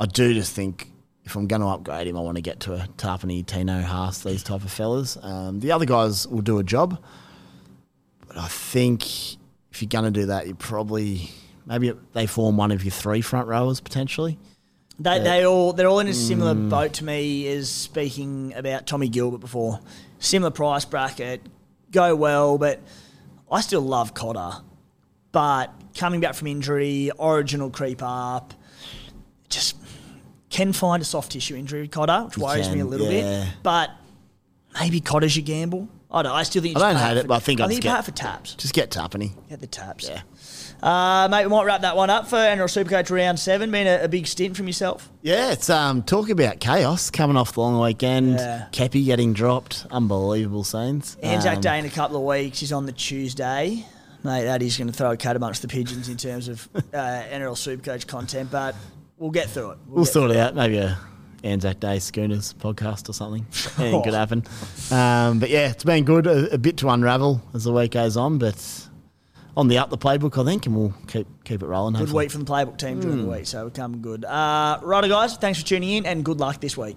I do just think if I'm going to upgrade him, I want to get to a Tapine, Tino, Haas, these type of fellas. Um, the other guys will do a job, but I think if you're going to do that, you probably maybe they form one of your three front rowers potentially. They, they all they're all in a similar boat to me as speaking about Tommy Gilbert before. Similar price bracket, go well, but I still love Cotter. But coming back from injury, original creep up. Just can find a soft tissue injury with Cotter, which worries me a little yeah. bit. But maybe Cotter's your gamble. I don't. I still think I don't hate it, but I think I think just you pay get- it for taps. Just get Tapine. Get the taps. Yeah. Uh, mate, we might wrap that one up for NRL Supercoach round seven. Been a, a big stint from yourself. Yeah, it's um talk about chaos coming off the long weekend. Yeah. Kepi getting dropped, unbelievable scenes. Anzac Um, Day in a couple of weeks. He's on the Tuesday. Mate, that is going to throw a cat amongst the pigeons in terms of uh, NRL Supercoach content, but we'll get through it. We'll get sort it out. Maybe a Anzac Day Schooners podcast or something. Anything could happen. Um, but yeah, it's been good. A, a bit to unravel as the week goes on, but on the up the playbook, I think, and we'll keep keep it rolling. Good hopefully. week from the playbook team during Hmm. the week, so we're coming good. Uh, righto, guys, thanks for tuning in and good luck this week.